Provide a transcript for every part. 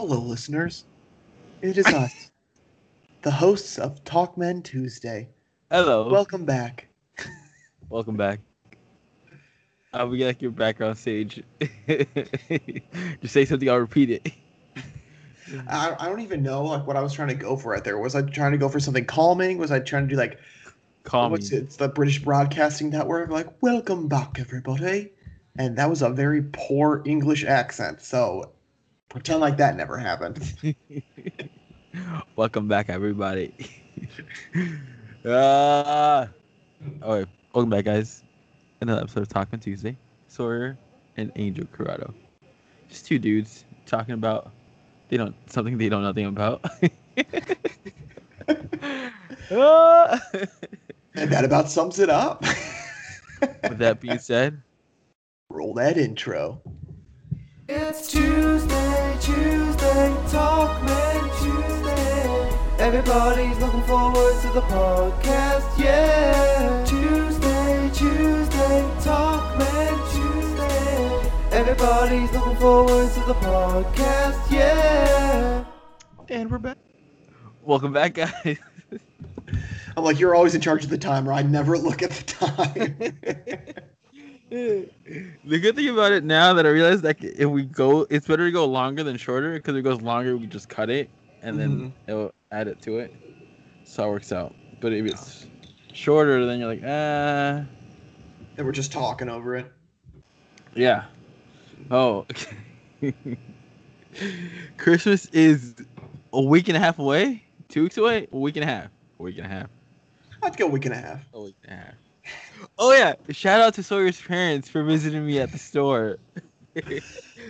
Hello, listeners. It is us, the hosts of Talkmen Tuesday. Hello. Welcome back. Welcome back. I'll be like your background stage. Just say something, I'll repeat it. I, I don't even know like what I was trying to go for right there. Was I trying to go for something calming? Was I trying to do like Call what's it? It's the British Broadcasting Network. Like, welcome back, everybody. And that was a very poor English accent. So pretend like that never happened. Welcome back, everybody. uh, all right, welcome back, guys. Another episode of Talking Tuesday. Sawyer and Angel Corrado. Just two dudes talking about they don't something they don't know nothing about. Uh, And that about sums it up. With that being said, Roll that intro. It's Tuesday, Tuesday, Talkman Tuesday. Everybody's looking forward to the podcast, yeah. Tuesday, Tuesday, Talkman Tuesday. Everybody's looking forward to the podcast, yeah. And we're back. welcome back, guys. I'm like, you're always in charge of the timer. I never look at the time. the good thing about it now that I realize that if we go, it's better to go longer than shorter because if it goes longer, we just cut it and then it'll add it to it. So it works out. But if it's shorter, then you're like, ah, and we're just talking over it. yeah. Oh, Okay. Christmas is a week and a half away. Two weeks away. A week and a half. A week and a half. I'd go a week and a half. A week and a half. Oh yeah! Shout out to Sawyer's parents for visiting me at the store.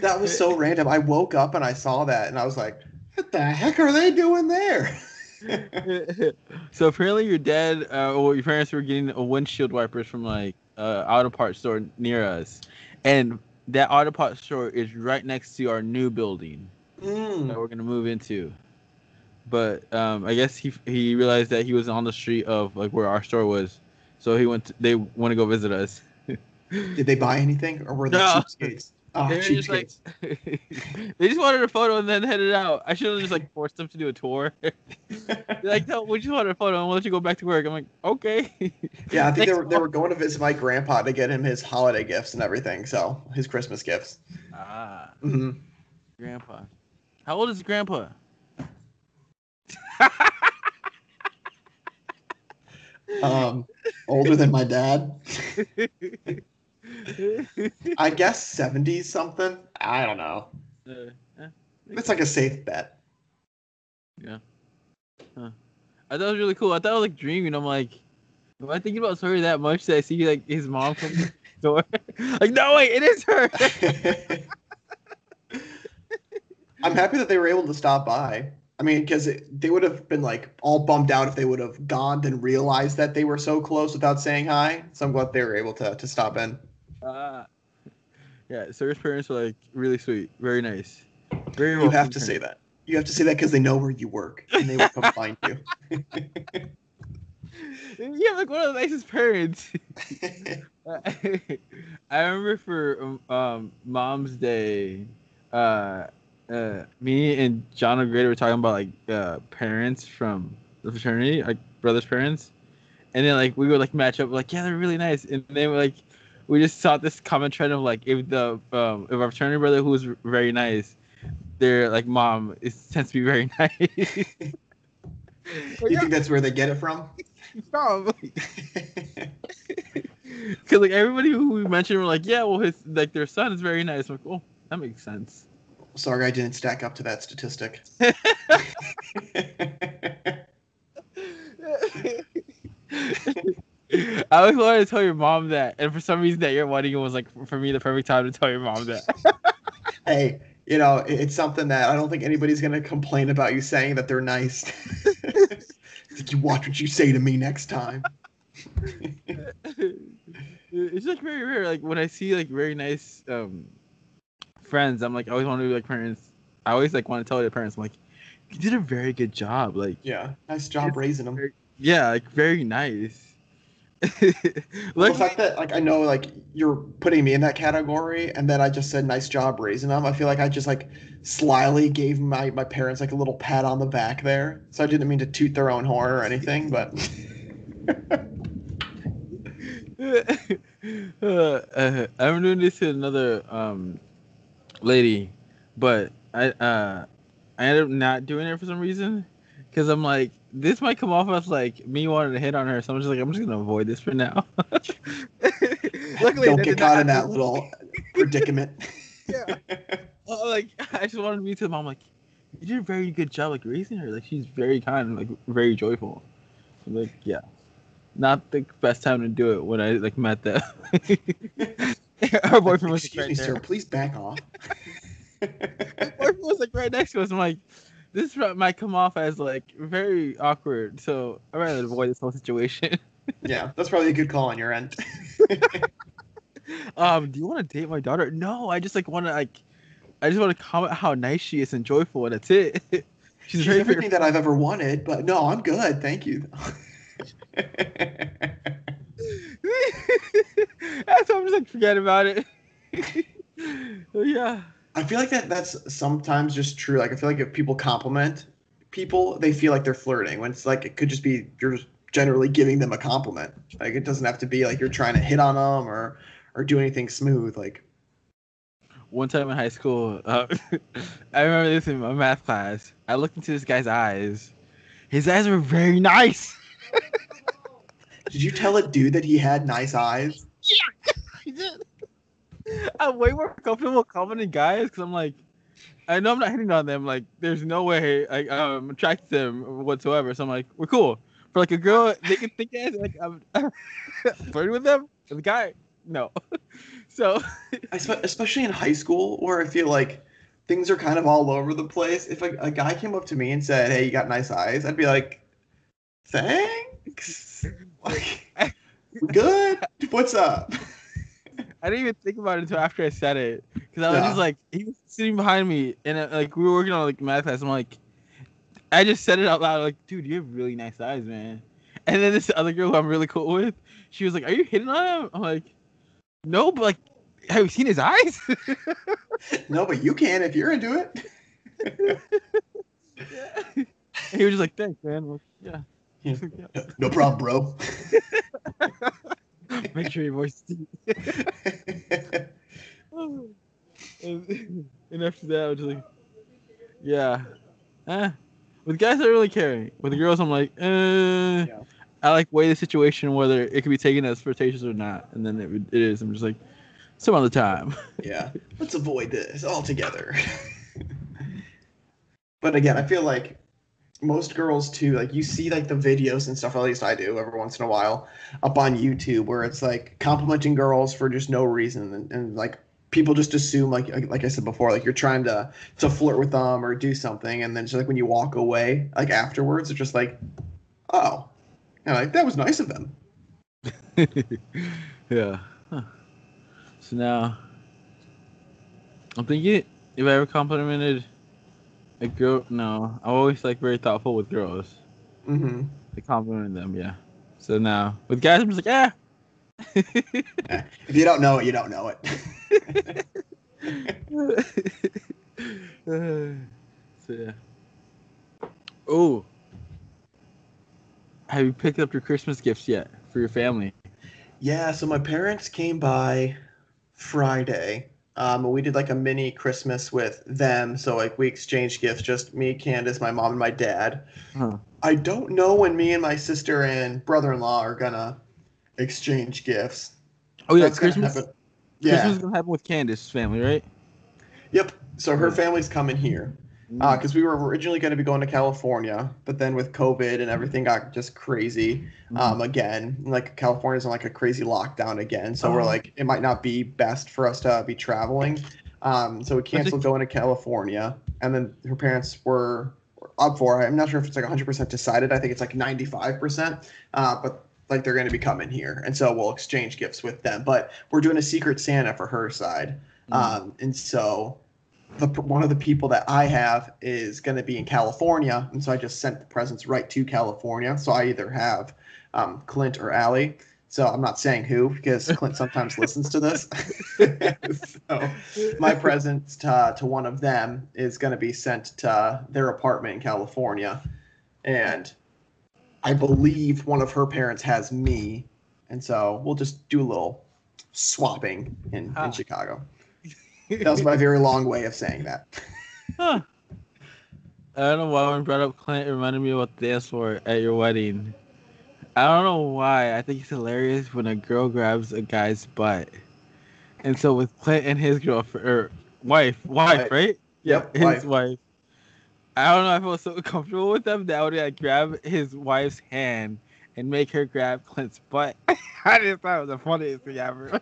That was so random. I woke up and I saw that and I was like, what the heck are they doing there? so apparently your dad uh, or your parents were getting a windshield wipers from like uh, auto parts store near us, and that auto parts store is right next to our new building that Mm. we're gonna move into. But um, I guess he he realized that he was on the street of like where our store was, so he went. To, they want to go visit us. Did they buy anything or were they No. cheapskates? Oh, They just like, they just wanted a photo and then headed out. I should have just like forced them to do a tour. They're like, no, we just wanted a photo and we'll let you go back to work. I'm like, okay. yeah, I think they were, they were going to visit my grandpa to get him his holiday gifts and everything. So his Christmas gifts. Ah, hmm grandpa. How old is grandpa? Um, older than my dad. I guess 70 something. I don't know. Uh, eh, It's like a safe bet. yeah. Huh. I thought it was really cool. I thought I was like dreaming. I'm like, am I thinking about Sawyer that much that I see like his mom from the door? like, no, wait, it is her. I'm happy that they were able to stop by. I mean, because they would have been like all bummed out if they would have gone and realized that they were so close without saying hi. So I'm glad they were able to, to stop in. Ah. yeah, Sawyer's parents were like really sweet, very nice. Very You have to say that. You have to say that because they know where you work and they will come find you. You have like one of the nicest parents. I remember for um Mom's Day, uh, uh, me and John O'Grady were talking about like uh parents from the fraternity, like brothers' parents, and then like we would like match up, like yeah, they're really nice, and then like we just saw this common trend of like if the um if our fraternity brother who was very nice, their like mom is tends to be very nice. you think that's where they get it from? Probably. Because like everybody who we mentioned were like, yeah, well, his like their son is very nice. I'm like, oh, that makes sense. Sorry, I didn't stack up to that statistic. I was wanted to tell your mom that, and for some reason, that your wedding was like for me the perfect time to tell your mom that. hey, you know, it's something that I don't think anybody's gonna complain about you saying that they're nice. Did you watch what you say to me next time? it's like very rare. Like when I see like very nice um friends, I'm like I always want to be like parents. I always like want to tell their parents, I'm like, you did a very good job. Like Yeah, nice job raising them. yeah, like very nice. Well, the fact that like I know like you're putting me in that category, and then I just said nice job raising them. I feel like I just like slyly gave my my parents like a little pat on the back there. So I didn't mean to toot their own horn or anything, but uh, I'm doing this to another um lady, but I uh I ended up not doing it for some reason because I'm like this might come off as like me wanting to hit on her, so I'm just like I'm just gonna avoid this for now. Luckily, don't get caught in that little predicament. Yeah. Uh, like I just wanted to be to the mom like you did a very good job like raising her. Like she's very kind, like very joyful. I'm like yeah, not the best time to do it when I like met them. Her boyfriend was Excuse right me, there. sir. Please back off. Her boyfriend was like right next to us. I'm like, this might come off as like very awkward. So I'd rather avoid this whole situation. yeah, that's probably a good call on your end. um, do you want to date my daughter? No, I just like want to like, I just want to comment how nice she is and joyful, and that's it. She's She's very everything that I've ever wanted, but no, I'm good. Thank you. That's I'm just like forget about it. yeah. I feel like that that's sometimes just true. Like I feel like if people compliment people, they feel like they're flirting. When it's like it could just be you're just generally giving them a compliment. Like it doesn't have to be like you're trying to hit on them or or do anything smooth. Like One time in high school, uh, I remember this in my math class. I looked into this guy's eyes. His eyes were very nice. did you tell a dude that he had nice eyes? I'm way more comfortable complimenting guys because I'm like, I know I'm not hitting on them. Like, there's no way I, I'm attracted to them whatsoever. So I'm like, we're cool. For like a girl, they can think as like I'm flirting with them. The guy, no. so especially in high school where I feel like things are kind of all over the place. If a, a guy came up to me and said, "Hey, you got nice eyes," I'd be like, "Thanks." Like, good? What's up? I didn't even think about it until after I said it because I was Yeah. just like, he was sitting behind me and uh, like we were working on like math class. I'm like, I just said it out loud, like, dude, you have really nice eyes, man. And then this other girl who I'm really cool with, she was like, "Are you hitting on him?" I'm like, "No, but like, have you seen his eyes?" No, but you can if you're into it." and he was just like, "Thanks, man." Like, yeah. Yeah. Yeah. No problem, bro. Make sure your voice is deep. and, and after that, I was just like, yeah. Eh. With guys, I don't really care. With the girls, I'm like, eh. I like weigh the situation whether it could be taken as flirtatious or not, and then it, it is. I'm just like, some other time. yeah, let's avoid this altogether. but again, I feel like most girls too, like you see like the videos and stuff, at least I do every once in a while, up on YouTube where it's like complimenting girls for just no reason and, and like people just assume like like I said before, like you're trying to to flirt with them or do something, and then just like when you walk away, like afterwards, it's just like, oh, and like that was nice of them. yeah. Huh. So now, I'm thinking if I ever complimented a girl, no, I'm always like very thoughtful with girls. hmm I compliment them, yeah. So now with guys, I'm just like, ah. If you don't know it, you don't know it. so yeah. Oh. Have you picked up your Christmas gifts yet for your family? Yeah, so my parents came by Friday. Um, and we did like a mini Christmas with them. So like we exchanged gifts, just me, Candace, my mom, and my dad. Huh. I don't know when me and my sister and brother-in-law are gonna exchange gifts. Oh yeah, That's gonna Christmas. happen- Yeah. Christmas is gonna happen with Candace's family, right? Yep. So her family's coming here. Because we were originally going to be going to California, but then with COVID and everything got just crazy Mm-hmm. um, again. Like California's on like a crazy lockdown again, so we're Oh. like, it might not be best for us to be traveling. Um, so we canceled going to California, and then her parents were up for it. I'm not sure if it's like 100% decided. I think it's like 95%, uh, but like they're going to be coming here, and so we'll exchange gifts with them. But we're doing a Secret Santa for her side, Mhm. um, and so the one of the people that I have is going to be in California, and so I just sent the presents right to California. So I either have um, Clint or Allie. So I'm not saying who because Clint sometimes listens to this. so my present to, to one of them is going to be sent to their apartment in California. And I believe one of her parents has me. And so we'll just do a little swapping in, Ah. in Chicago. That was my very long way of saying that. Huh. I don't know why when I brought up Clint, it reminded me of what the dance floor at your wedding. I don't know why. I think it's hilarious when a girl grabs a guy's butt. And so with Clint and his girlfriend or wife, wife, Wife. right? Yep, his wife. wife. I don't know. I felt so comfortable with them that I would like grab his wife's hand and make her grab Clint's butt. I just thought it was the funniest thing ever.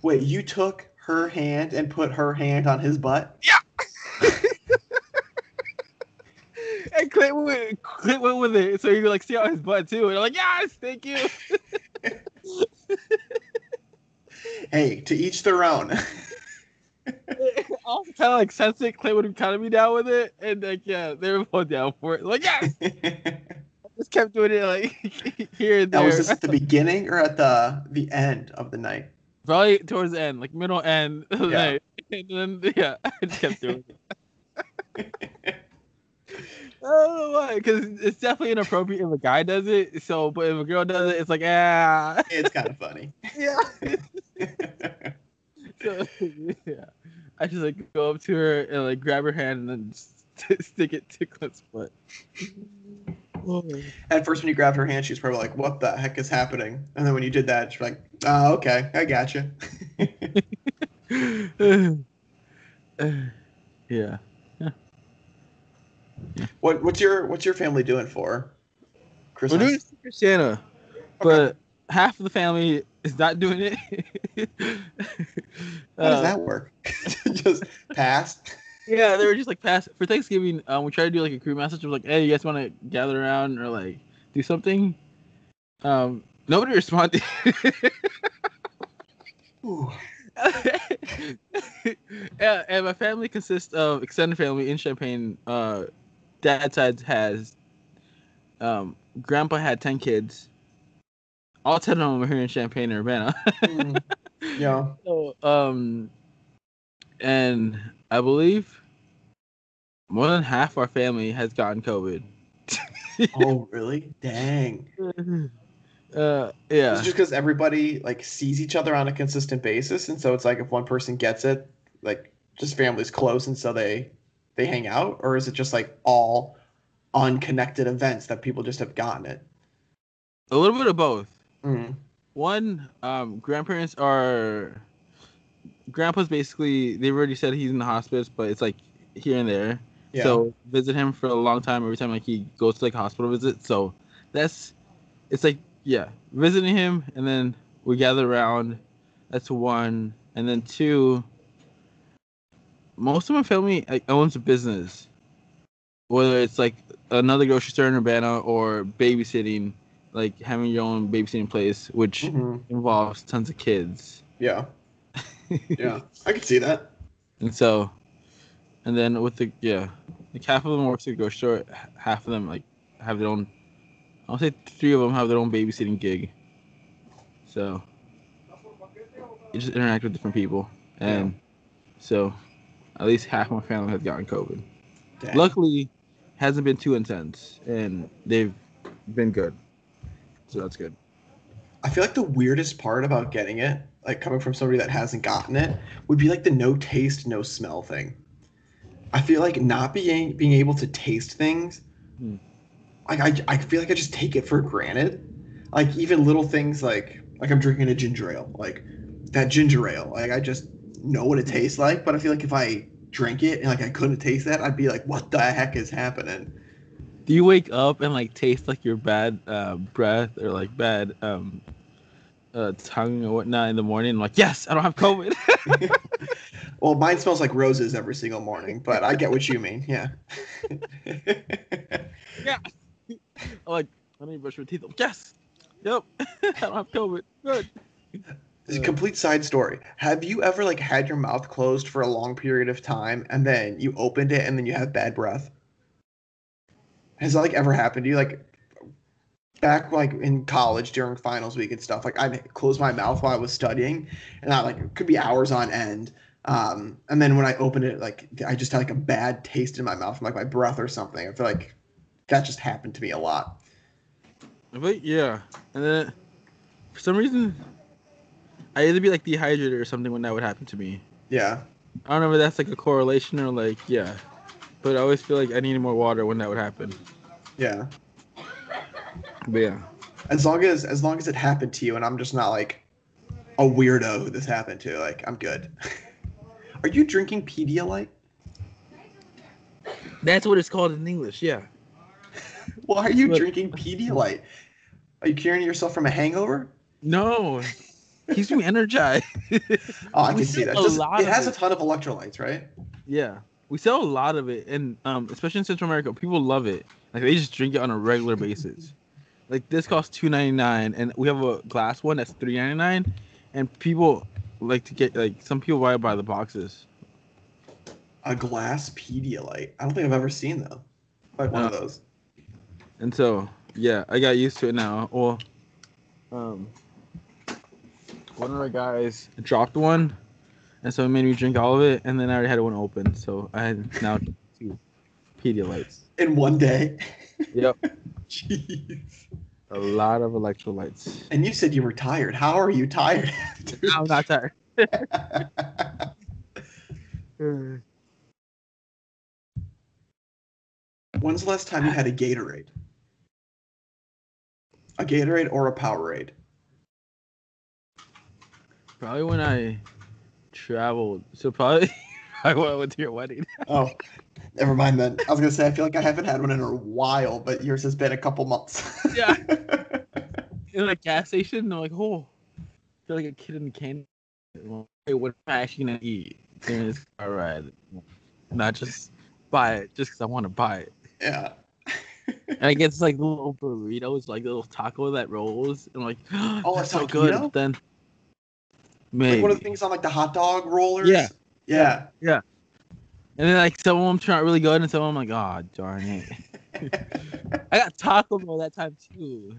Wait, you took her hand and put her hand on his butt? Yeah. and Clint went, Clint went with it, so you could like see out his butt too. And I'm like, yes, thank you. Hey, to each their own. also kind of like sense it. Clint would kind of be down with it, and like yeah, they were both down for it. Like yes, just kept doing it like here and That there. was this at the beginning or at the the end of the night? Probably towards the end, like middle end of the Yeah. night. And then yeah, I just kept doing it. I don't know why, because it's definitely inappropriate if a guy does it. So, but if a girl does it, it's like ah, It's kind of funny. yeah. So, yeah, I just like go up to her and like grab her hand and then st- stick it to Clint's foot. At first, when you grabbed her hand, she was probably like, "What the heck is happening?" And then when you did that, she's like, "Oh, okay, I got you." yeah. what what's your what's your family doing for We're Christmas? doing Secret Santa, but half of the family is not doing it. How does Uh, that work? Just pass. Yeah, they were just like pass for Thanksgiving. Um, we tried to do like a crew message of like, "Hey, you guys want to gather around or like do something?" Um, nobody responded. Yeah, and my family consists of extended family in Champaign. Uh, dad side has, um, grandpa had ten kids. All ten of them are here in Champaign, Urbana. Mm, yeah. So, um, and I believe more than half our family has gotten COVID. Oh, really? Dang. Uh, yeah. Is it just because everybody like sees each other on a consistent basis, and so it's like if one person gets it, like just family's close, and so they they hang out, or is it just like all unconnected events that people just have gotten it? A little bit of both. Mm. One, um, grandparents are. Grandpa's basically they've already said he's in the hospice, but it's like here and there. Yeah. So visit him for a long time every time like he goes to like hospital visit. So that's it's like yeah, visiting him and then we gather around. That's one. And then two most of my family like, owns a business. Whether it's like another grocery store in Urbana or babysitting, like having your own babysitting place, which Mhm. involves tons of kids. Yeah. Yeah. I can see that. And so, and then with the yeah, like half of them works at the grocery store, half of them like have their own. I'll say three of them have their own babysitting gig. So you just interact with different people, and so at least half my family has gotten COVID. Dang. Luckily, hasn't been too intense, and they've been good. So that's good. I feel like the weirdest part about getting it, like coming from somebody that hasn't gotten it, would be like the no taste, no smell thing. I feel like not being being able to taste things, Hmm. like I, I feel like I just take it for granted. Like even little things like like I'm drinking a ginger ale, like that ginger ale, like I just know what it tastes like. But I feel like if I drank it and like I couldn't taste that, I'd be like, what the heck is happening? Do you wake up and like taste like your bad uh, breath or like bad um, uh, tongue or whatnot in the morning? Like, yes, I don't have COVID. Well, mine smells like roses every single morning, but I get what you mean. Yeah. I'm like, let me brush my teeth. Yes, yep, I don't have COVID. Good. It's a complete side story. Have you ever like had your mouth closed for a long period of time and then you opened it and then you have bad breath? Has that like ever happened to you? Like, back like in college during finals week and stuff, like I'd close my mouth while I was studying, and I like it could be hours on end. Um, and then when I opened it, like I just had like a bad taste in my mouth from like my breath or something. I feel like that just happened to me a lot. But yeah, and then for some reason, I either be like dehydrated or something when that would happen to me. Yeah. I don't know if that's like a correlation or like yeah, but I always feel like I needed more water when that would happen. Yeah. But yeah, As long as as long as it happened to you and I'm just not like a weirdo who this happened to, like I'm good. Are you drinking Pedialyte? that's what it's called in English. Yeah. Why are you Look. drinking Pedialyte? Are you curing yourself from a hangover? No, keeps me energized. Oh, I We can see that. Just- it of has a ton of electrolytes, right? Yeah, we sell a lot of it, and um, especially in Central America, people love it. Like they just drink it on a regular basis. Like this costs two ninety nine, and we have a glass one that's three ninety nine, and people like to get like some people buy by the boxes. A glass Pedialyte. I don't think I've ever seen though. Like one of those. And so yeah, I got used to it now. Well, um, one of our guys dropped one, and so it made me drink all of it, and then I already had one open, so I had now two Pedialytes. In one day. Yep, Jeez. a lot of electrolytes. And you said you were tired. How are you tired? I'm not tired. When's the last time you had a Gatorade? A Gatorade or a Powerade? Probably when I traveled. So probably I went to your wedding. Oh, never mind then. I was gonna say I feel like I haven't had one in a while, but yours has been a couple months. Yeah. In a gas station, I'm like, oh, I feel like a kid in the candy. Hey, what am I actually gonna eat during this car ride? Not just buy it just because I want to buy it. yeah. And I get like little burritos, like little taco that rolls. And like, oh, that's so good. But then Like maybe. one of the things on like the hot dog rollers. Yeah. Yeah. Yeah. And then like some of them turn out really good, and some of them like, oh darn it. I got Taco Bell that time too.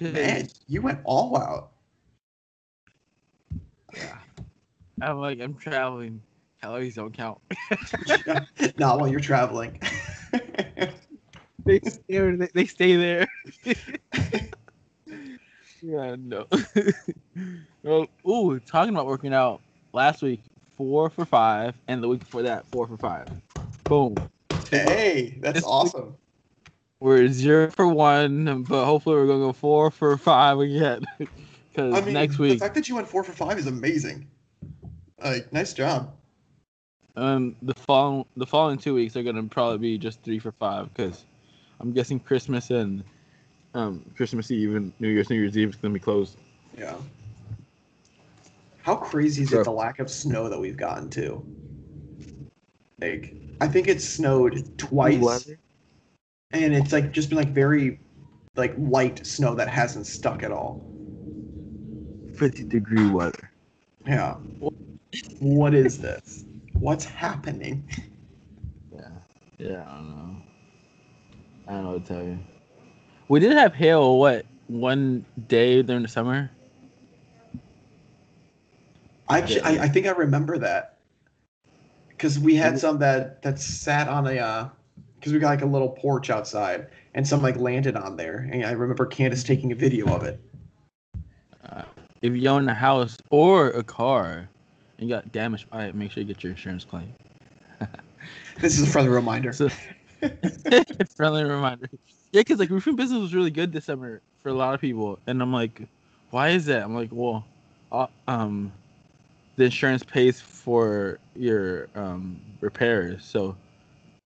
Man, you went all out. Yeah. I'm like, I'm traveling. Calories don't count. Not while you're traveling. they stay there. They, they stay there. yeah, no. well, ooh, talking about working out. Last week, four for five, and the week before that, four for five. Boom. hey, that's This- awesome. We're zero for one, but hopefully we're gonna go four for five again. Because I mean, next the week, fact that you went four for five is amazing. Like, nice job. um, the following the following two weeks are gonna probably be just three for five. Because I'm guessing Christmas and um Christmas Eve and New Year's New Year's Eve is gonna be closed. Yeah. How crazy is So- it the lack of snow that we've gotten to? Like, I think it's snowed twice, Weather. and it's like just been like very, like light snow that hasn't stuck at all. 50 degree weather. Yeah. What is this? What's happening? Yeah. Yeah, I don't know. I don't know what to tell you. We did have hail, what, one day during the summer? I I, I think I remember that because we had some that that sat on a uh because we got like a little porch outside and some like landed on there and I remember Candace taking a video of it. Uh, if you own a house or a car and you got damaged by it, make sure you get your insurance claim. This is a friendly reminder. So, friendly reminder. Yeah, because like roofing business was really good this summer for a lot of people, and I'm like, why is that? I'm like, well, uh, um, the insurance pays for your um repairs, so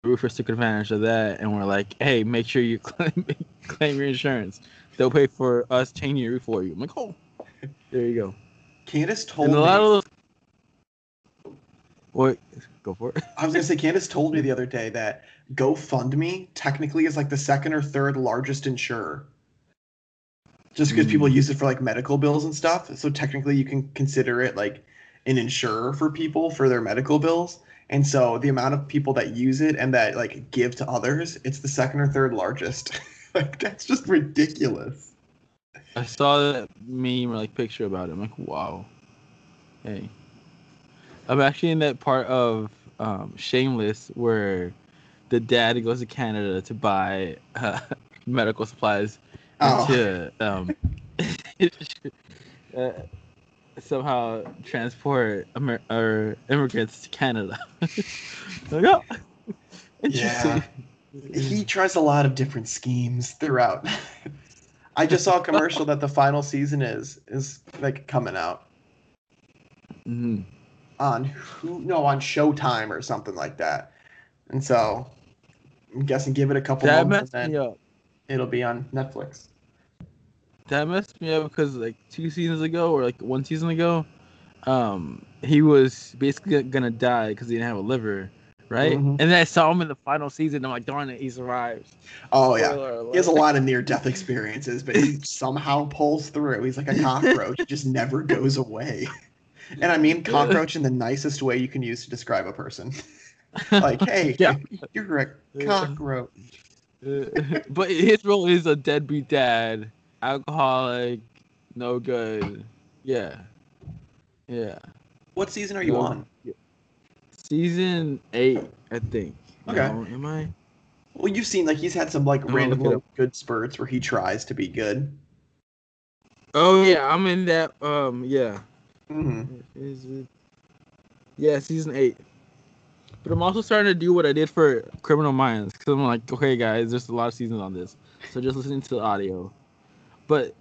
roofers took advantage of that, and we're like, hey, make sure you claim claim your insurance. They'll pay for us changing your roof for you. I'm like, oh, there you go. Candace told And a me. lot of those. What? Go for it. I was gonna say Candace told me the other day that GoFundMe technically is like the second or third largest insurer. Just because Hmm. people use it for like medical bills and stuff, so technically you can consider it like an insurer for people for their medical bills. And so the amount of people that use it and that like give to others, it's the second or third largest. like that's just ridiculous. I saw that meme or like picture about it. I'm like, wow. Hey. I'm actually in that part of um, Shameless where the dad goes to Canada to buy uh, medical supplies Oh, to um, uh, somehow transport Amer- or immigrants to Canada. like, oh, interesting. he tries a lot of different schemes throughout. I just saw a commercial that the final season is is like coming out Mhm. on who no on Showtime or something like that, and so I'm guessing give it a couple That months and then it'll be on Netflix. That messed me up because like two seasons ago or like one season ago, um, he was basically gonna die because he didn't have a liver, right? Mhm. And then I saw him in the final season. I'm like, darn it, he survives. Oh yeah. He has a lot of near death experiences, but he somehow pulls through. He's like a cockroach, he just never goes away. And I mean cockroach in the nicest way you can use to describe a person. Like, hey, Yeah. you're a cockroach. but his role is a deadbeat dad, alcoholic, no good. Yeah, yeah. What season are you No. on? Season eight, I think. Okay. No, am I? Well, you've seen like he's had some like random little good spurts where he tries to be good. Oh yeah, I'm in that. Um, yeah. hmm Is it? Yeah, season eight. But I'm also starting to do what I did for Criminal Minds because I'm like, okay, guys, there's a lot of seasons on this, so just listening to the audio. But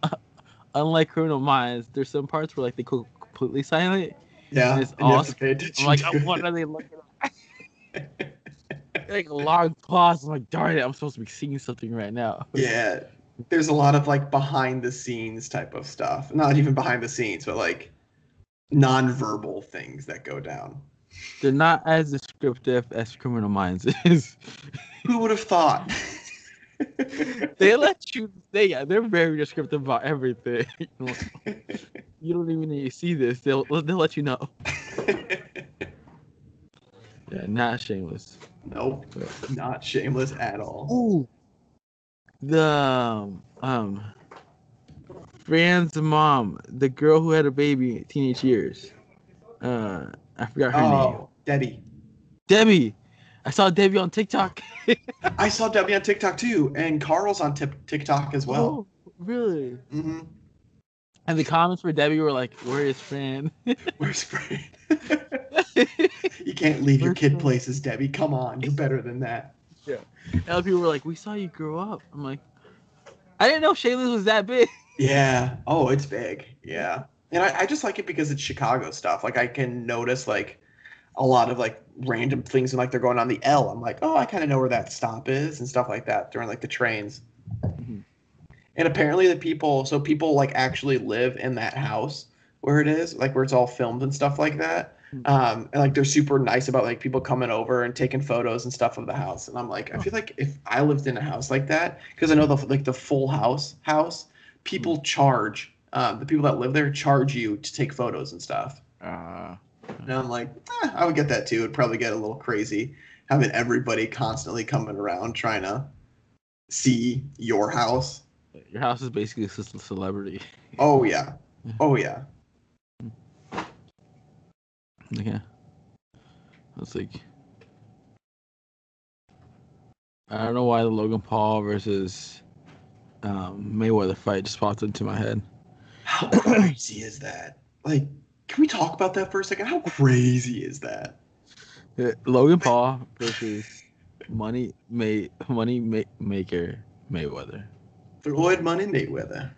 unlike Criminal Minds, there's some parts where like they go completely silent. Yeah, It's and have to awesome. I'm like, to oh, what are they looking at? like a long pause. I'm like, darn it, I'm supposed to be seeing something right now. Yeah, there's a lot of like behind the scenes type of stuff. Not even behind the scenes, but like non-verbal things that go down. They're not as descriptive as Criminal Minds is. Who would have thought? They let you they yeah they're very descriptive about everything. You don't even need to see this. They'll they'll let you know. Yeah not shameless. Nope, not shameless at all. Ooh. the um, um Fran's mom the girl who had a baby teenage years. Uh I forgot her name. Oh, Debbie. Debbie I saw Debbie on TikTok I saw Debbie on TikTok too, and Carl's on tip- TikTok as well. oh, really Mm-hmm. and the comments for Debbie were like where is Fran Where's Fran? you can't leave your kid places, Debbie. Come on, you're better than that. Yeah. And other people were like, "We saw you grow up." I'm like, I didn't know Shaylin was that big. Yeah. Oh, it's big. Yeah. And I, I just like it because it's Chicago stuff. Like I can notice like a lot of like random things and like they're going on the L. I'm like, oh, I kind of know where that stop is and stuff like that during like the trains. Mhm. And apparently the people, so people like actually live in that house where it is, like where it's all filmed and stuff like that. Mhm. Um, and like they're super nice about like people coming over and taking photos and stuff of the house. And I'm like, I feel like if I lived in a house like that, because I know the like the full house house, people charge um, the people that live there charge you to take photos and stuff. Uh, And I'm like, eh, I would get that too. It'd probably get a little crazy having everybody constantly coming around trying to see your house. your house is basically a celebrity. Oh yeah. Oh yeah. Okay. That's like. I don't know why the Logan Paul versus um, Mayweather fight just popped into my head. How crazy is that? Like, can we talk about that for a second? How crazy is that? Uh, Logan Paul versus Money May Money ma- Maker Mayweather. Floyd Money Mayweather.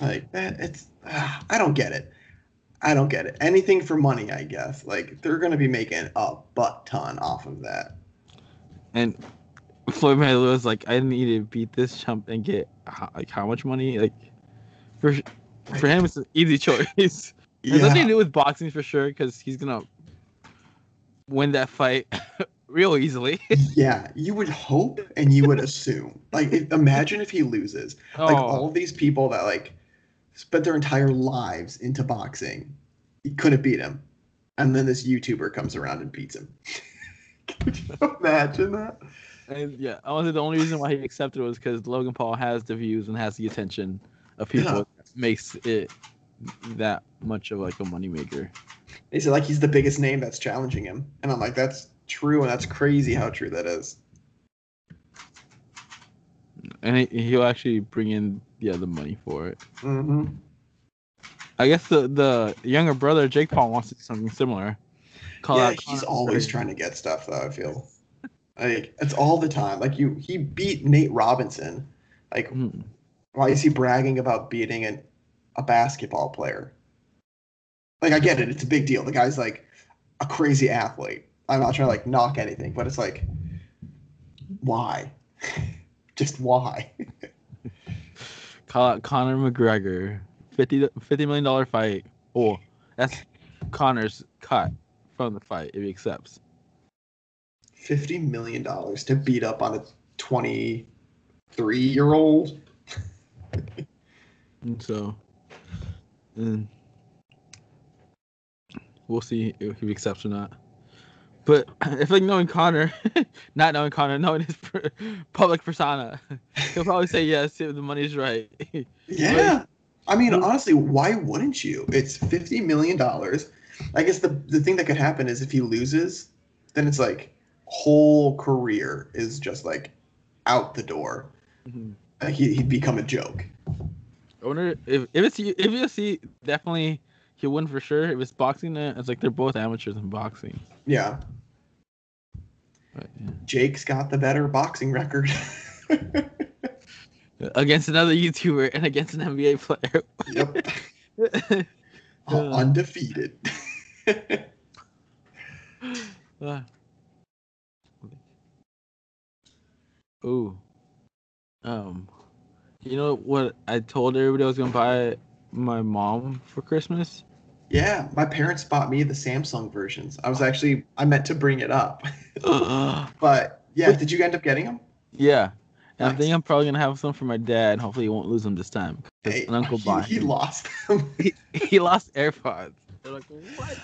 Like that, it's ah, I don't get it. I don't get it. Anything for money, I guess. Like they're gonna be making a butt ton off of that. And Floyd Mayweather was like, I need to beat this chump and get like how much money? Like for for him, it's an easy choice. Has nothing to do with boxing for sure, because he's gonna win that fight real easily. yeah, you would hope and you would assume. Like, if, imagine if he loses. Like Oh, all of these people that like spent their entire lives into boxing, he couldn't beat him, and then this YouTuber comes around and beats him. Could you imagine that? And yeah, I honestly, the only reason why he accepted was because Logan Paul has the views and has the attention of people. Yeah. Makes it that much of like a moneymaker. They said like he's the biggest name that's challenging him, and I'm like, that's true, and that's crazy how true that is. And he, he'll actually bring in yeah the money for it. Mm-hmm. I guess the the younger brother Jake Paul wants to do something similar. Call yeah, he's always trying to get stuff though. I feel like it's all the time. Like you, he beat Nate Robinson. Like, Mhm. why is he bragging about beating an, a basketball player? Like, I get it; it's a big deal. The guy's like a crazy athlete. I'm not trying to like knock anything, but it's like, why? Just why? Call out Conor McGregor. 50, $50 million fight. Oh, that's Connor's cut from the fight if he accepts. Fifty million dollars to beat up on a twenty-three-year-old. And so, and we'll see if he accepts or not. But if like knowing Conor, not knowing Conor, knowing his per- public persona, he'll probably say yes if the money's right. Yeah. I mean, honestly, why wouldn't you? It's fifty million dollars. I guess the the thing that could happen is if he loses, then it's like whole career is just like out the door. Mhm. Like he, he'd become a joke. I wonder if if it's if UFC, definitely he'll win for sure. If it's boxing, it's like they're both amateurs in boxing. Yeah. But, yeah. Jake's got the better boxing record. Against another YouTuber and against an NBA player. yep. Uh. Undefeated. Ah. Ooh. Um, you know what I told everybody I was gonna buy my mom for Christmas? yeah, my parents bought me the Samsung versions. I was actually I meant to bring it up. But yeah, did you end up getting them? yeah. And I think I'm probably gonna have some for my dad. Hopefully, he won't lose them this time. Hey, an uncle he, bought he lost them. He, he lost AirPods. They're like, what?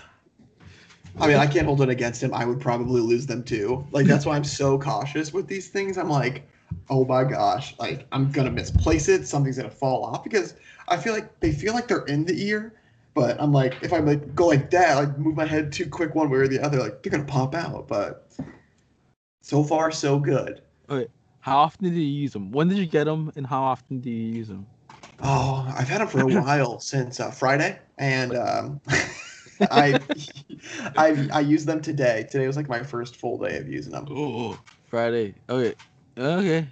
I mean, I can't hold it against him. I would probably lose them too. Like that's why I'm so cautious with these things. I'm like, oh my gosh, like I'm gonna misplace it. Something's gonna fall off because I feel like they feel like they're in the ear, but I'm like, if I like go like that, like move my head too quick one way or the other, like they're gonna pop out. But so far, so good. How often do you use them? When did you get them, and how often do you use them? Oh, I've had them for a while since uh, Friday, and um, I, I I used them today. Today was like my first full day of using them. Oh, Friday. Okay. Okay.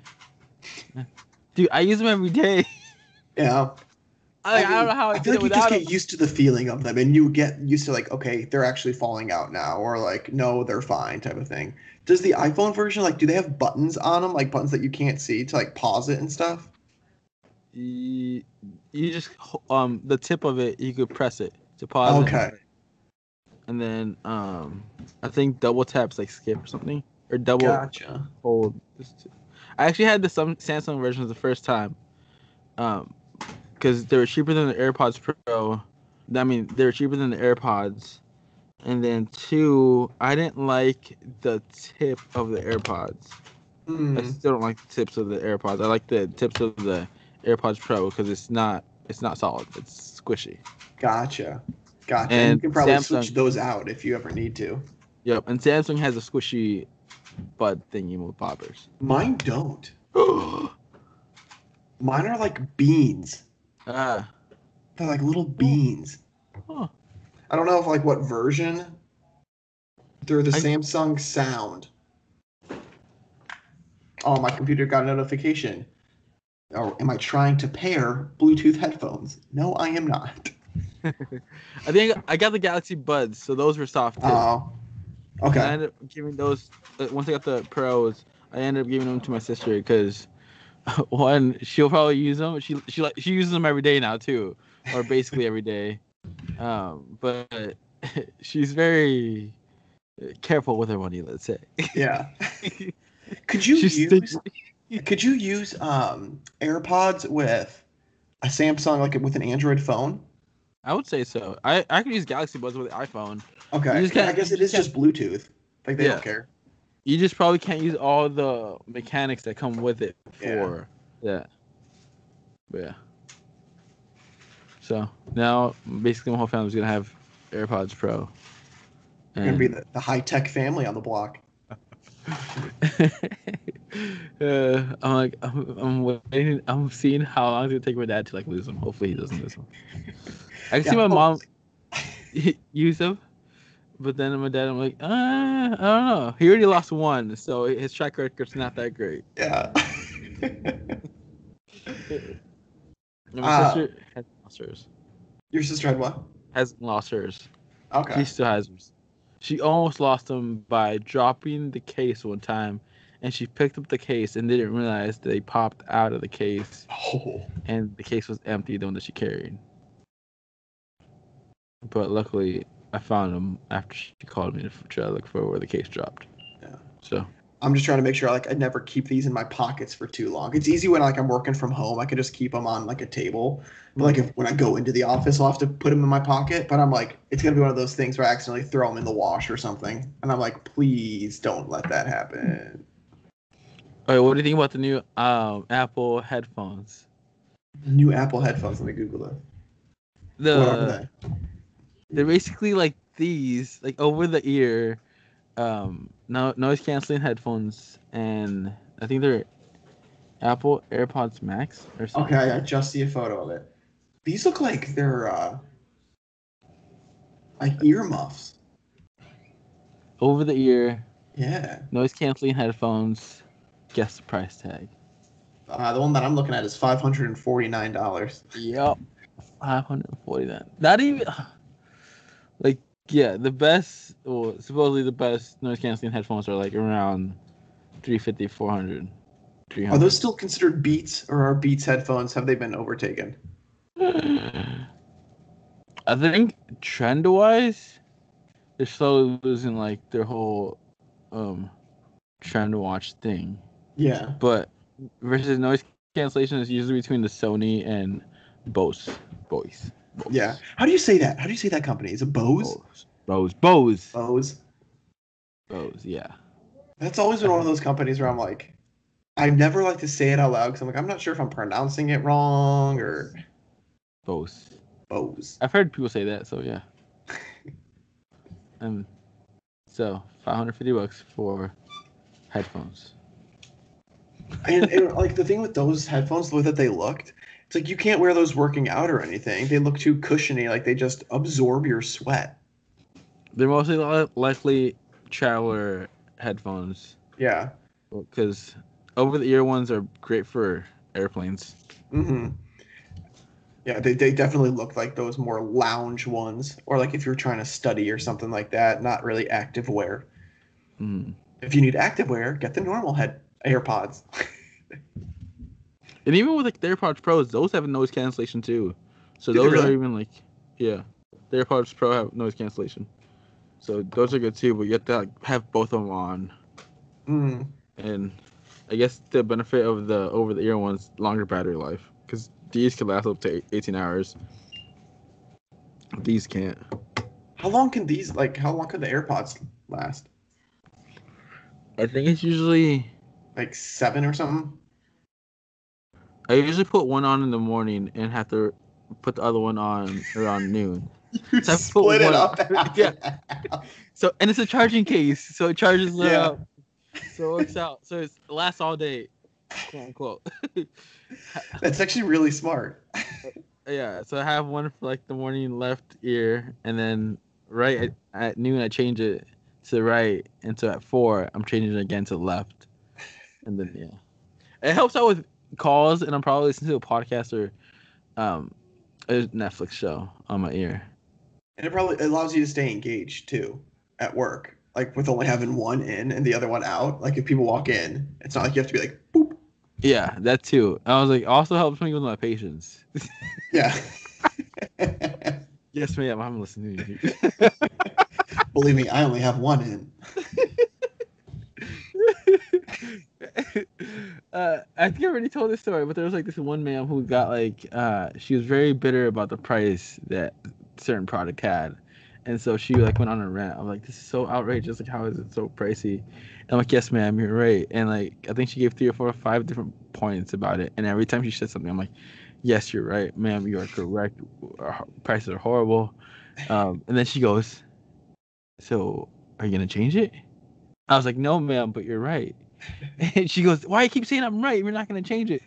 Dude, I use them every day. Yeah. I, I, don't know how I, I feel like you just get them. used to the feeling of them, and you get used to like, okay, they're actually falling out now, or like, no, they're fine, type of thing. Does the iPhone version like, do they have buttons on them, like buttons that you can't see to like pause it and stuff? You, you just um the tip of it, you could press it to pause. it. Okay. And then um, I think double taps like skip or something, or double Gotcha. hold. I actually had the some Samsung versions the first time, um, because they were cheaper than the AirPods Pro. I mean, they were cheaper than the AirPods, and then two, I didn't like the tip of the AirPods. I Hmm. still don't like the tips of the AirPods. I like the tips of the AirPods Pro because it's not it's not solid. It's squishy. Gotcha. Gotcha. And, And you can probably Samsung- switch those out if you ever need to. Yep. And Samsung has a squishy bud thingy with poppers. Mine don't. Mine are like beans. ah. They're like little beans. Huh. I don't know if like what version. They're the I- Samsung Sound. Oh, my computer got a notification. Oh, am I trying to pair Bluetooth headphones? No, I am not. I think I got the Galaxy Buds, so those were soft too. Oh, I okay. ended up giving those uh, once I got the pros. I ended up giving them to my sister because one, she'll probably use them. She she like she uses them every day now too, or basically every day. Um, but she's very careful with her money. Let's say. Yeah. Could you She's use? Could you use um AirPods with a Samsung like with an Android phone? I would say so. I I could use Galaxy Buds with the iPhone. Okay. I guess it is just Bluetooth. Like they Yeah. don't care. you just probably can't use all the mechanics that come with it Yeah. for that. But yeah. So now basically my whole family's gonna have AirPods Pro. You're gonna be the, the high tech family on the block. uh, I'm like, I'm, I'm waiting. I'm seeing how long it's gonna take my dad to like lose them. Hopefully he doesn't lose them. I can see Yeah, my mom use them, but then my dad, I'm like, uh, I don't know. He already lost one, so his track record's not that great. Yeah. My Ah. sister has lost hers. Your sister had what? Hasn't lost hers. Okay. She still has hers. She almost lost them by dropping the case one time, and she picked up the case and didn't realize they popped out of the case, Oh. and the case was empty, the one that she carried. But luckily, I found them after she called me to try to look for where the case dropped. Yeah. So I'm just trying to make sure like I never keep these in my pockets for too long. It's easy when like I'm working from home. I can just keep them on like a table. But like if when I go into the office, I'll have to put them in my pocket. But I'm like, it's gonna be one of those things where I accidentally throw them in the wash or something. And I'm like, please don't let that happen. All right, what do you think about the new um, Apple headphones? New Apple headphones. Let me Google it. The what are they? they're basically like these, like over the ear, um, no noise canceling headphones, and I think they're Apple AirPods Max or something. Okay, I just see a photo of it. These look like they're uh like earmuffs. Over the ear, Yeah. noise canceling headphones. Guess the price tag. Uh, the one that I'm looking at is five hundred and forty nine dollars. Yep, five hundred forty nine. Not even like yeah, the best. Well, supposedly the best noise canceling headphones are like around 350 400 Are 300 those still considered Beats, or are Beats headphones? Have they been overtaken? I think trend wise, they're slowly losing like their whole um trend watch thing. Yeah. But versus noise cancellation is usually between the Sony and Bose. Bose. Bose. Yeah. How do you say that? How do you say that company? Is it Bose? Bose. Bose. Bose. Bose. Bose. Yeah. That's always been one of those companies where I'm like, I never like to say it out loud because I'm like, I'm not sure if I'm pronouncing it wrong or Bose. Bose. I've heard people say that, so yeah. um, so 550 bucks for headphones. And, and like the thing with those headphones, the way that they looked, it's like you can't wear those working out or anything. They look too cushiony, like they just absorb your sweat. They're mostly li- likely traveler headphones Yeah. because over the ear ones are great for airplanes. hmm Yeah, they, they definitely look like those more lounge ones, or like if you're trying to study or something like that, not really active wear. Mm. If you need active wear, get the normal head AirPods. And even with like the AirPods Pros, those have noise cancellation too. So those are even like, yeah, the AirPods Pro have noise cancellation. So those are good too, but you have to like, have both of them on. Mm. And I guess the benefit of the over the ear ones, longer battery life, because these can last up to 18 hours. These can't. How long can these like? How long could the AirPods last? I think it's usually Like seven or something? I usually put one on in the morning and have to put the other one on around noon. You So split it up. Yeah. So and it's a charging case, so it charges Yeah. up. So it works out. So it's, it lasts all day, quote unquote. That's actually really smart. Uh, yeah. So I have one for like the morning left ear, and then right at, at noon I change it to the right, and so at four I'm changing it again to the left, and then yeah, it helps out with calls, and I'm probably listening to a podcast or um a Netflix show on my ear. And it probably allows you to stay engaged too at work. Like with only having one in and the other one out. Like if people walk in, it's not like you have to be like boop. Yeah, that too. I was like, also helps me with my patience. Yeah. yes, ma'am. I'm listening to you. Believe me, I only have one in. uh, I think I already told this story, but there was like this one ma'am who got like uh, she was very bitter about the price that certain product had, And so she like went on a rant. I'm like, this is so outrageous. Like, how is it so pricey? And I'm like, yes, ma'am, you're right. And like, I think she gave three or four or five different points about it. And every time she said something, I'm like, yes, you're right, ma'am, you are correct. Our prices are horrible. Um, and then she goes, so are you gonna change it? I was like, no, ma'am, but you're right. And she goes, why you keep saying I'm right? We're not gonna change it.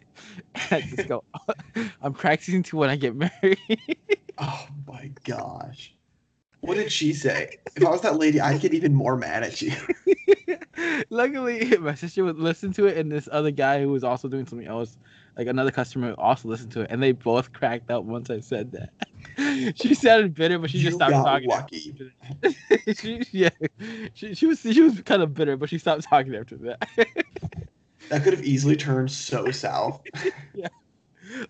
And I just go, I'm practicing to when I get married. Oh my gosh. What did she say? If I was that lady, I'd get even more mad at you. Luckily, my sister would listen to it, and this other guy who was also doing something else, like another customer, also listened to it, and they both cracked up once I said that. she sounded bitter, but she you just stopped talking. lucky. she, yeah, she, she was she was kind of bitter, but she stopped talking after that. That could have easily turned so south.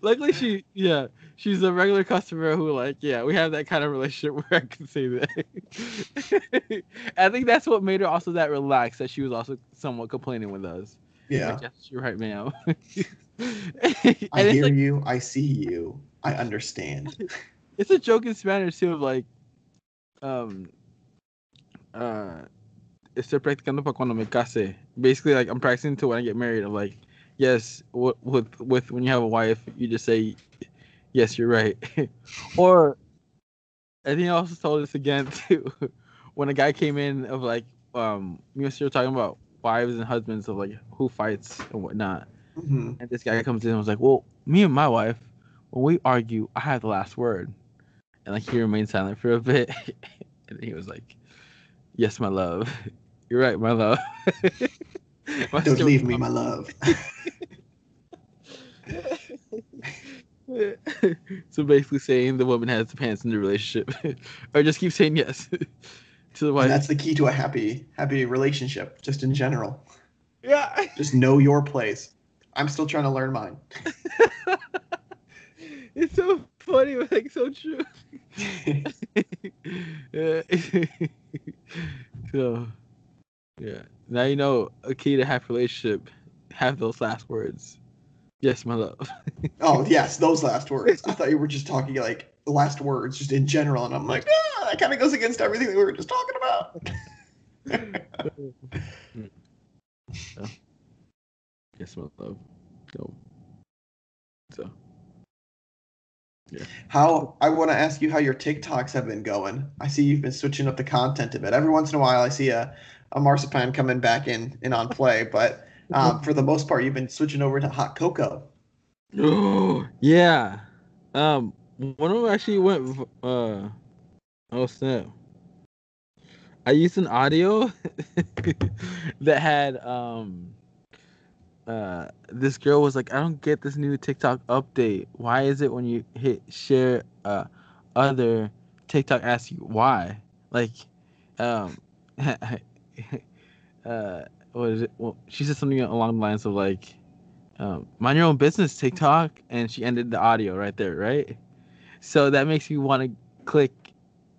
Luckily, she yeah, she's a regular customer who like yeah, we have that kind of relationship where I can say that. I think that's what made her also that relaxed that she was also somewhat complaining with us. Yeah. Yes, you're right, ma'am. I hear like you. I see you. I understand. it's a joke in Spanish too of like um uh estoy practicando para cuando me case. Basically like I'm practicing to when I get married. I'm like, yes, w- with with when you have a wife, you just say yes, you're right. or I think I also told this again too. when a guy came in of like um and Sarah were talking about wives and husbands of like who fights and whatnot. hmm And this guy comes in and was like, Well, me and my wife, when we argue, I have the last word. And like he remained silent for a bit. and he was like, Yes, my love. You're right, my love. My Don't leave me, my love. so basically saying the woman has the pants in the relationship. or just keep saying yes to the And that's the key to a happy, happy relationship, just in general. Yeah. Just know your place. I'm still trying to learn mine. it's so funny, but like so true. yeah. so, yeah. Now you know a key to happy relationship. Have those last words. Yes, my love. oh yes, those last words. I thought you were just talking like last words, just in general, and I'm like, ah, that kind of goes against everything that we were just talking about. yeah. yes, my love. No. So. Yeah. How I want to ask you how your TikToks have been going. I see you've been switching up the content a bit. Every once in a while, I see a, a marzipan coming back in in on play, but um, for the most part, you've been switching over to hot cocoa. yeah. Um, one of them actually went. Uh, oh snap! I used an audio that had um. Uh, this girl was like, I don't get this new TikTok update. Why is it when you hit share uh other TikTok asks you why? Like, um, uh, what is it? Well, she said something along the lines of like, um, mind your own business, TikTok, and she ended the audio right there, right? So that makes you want to click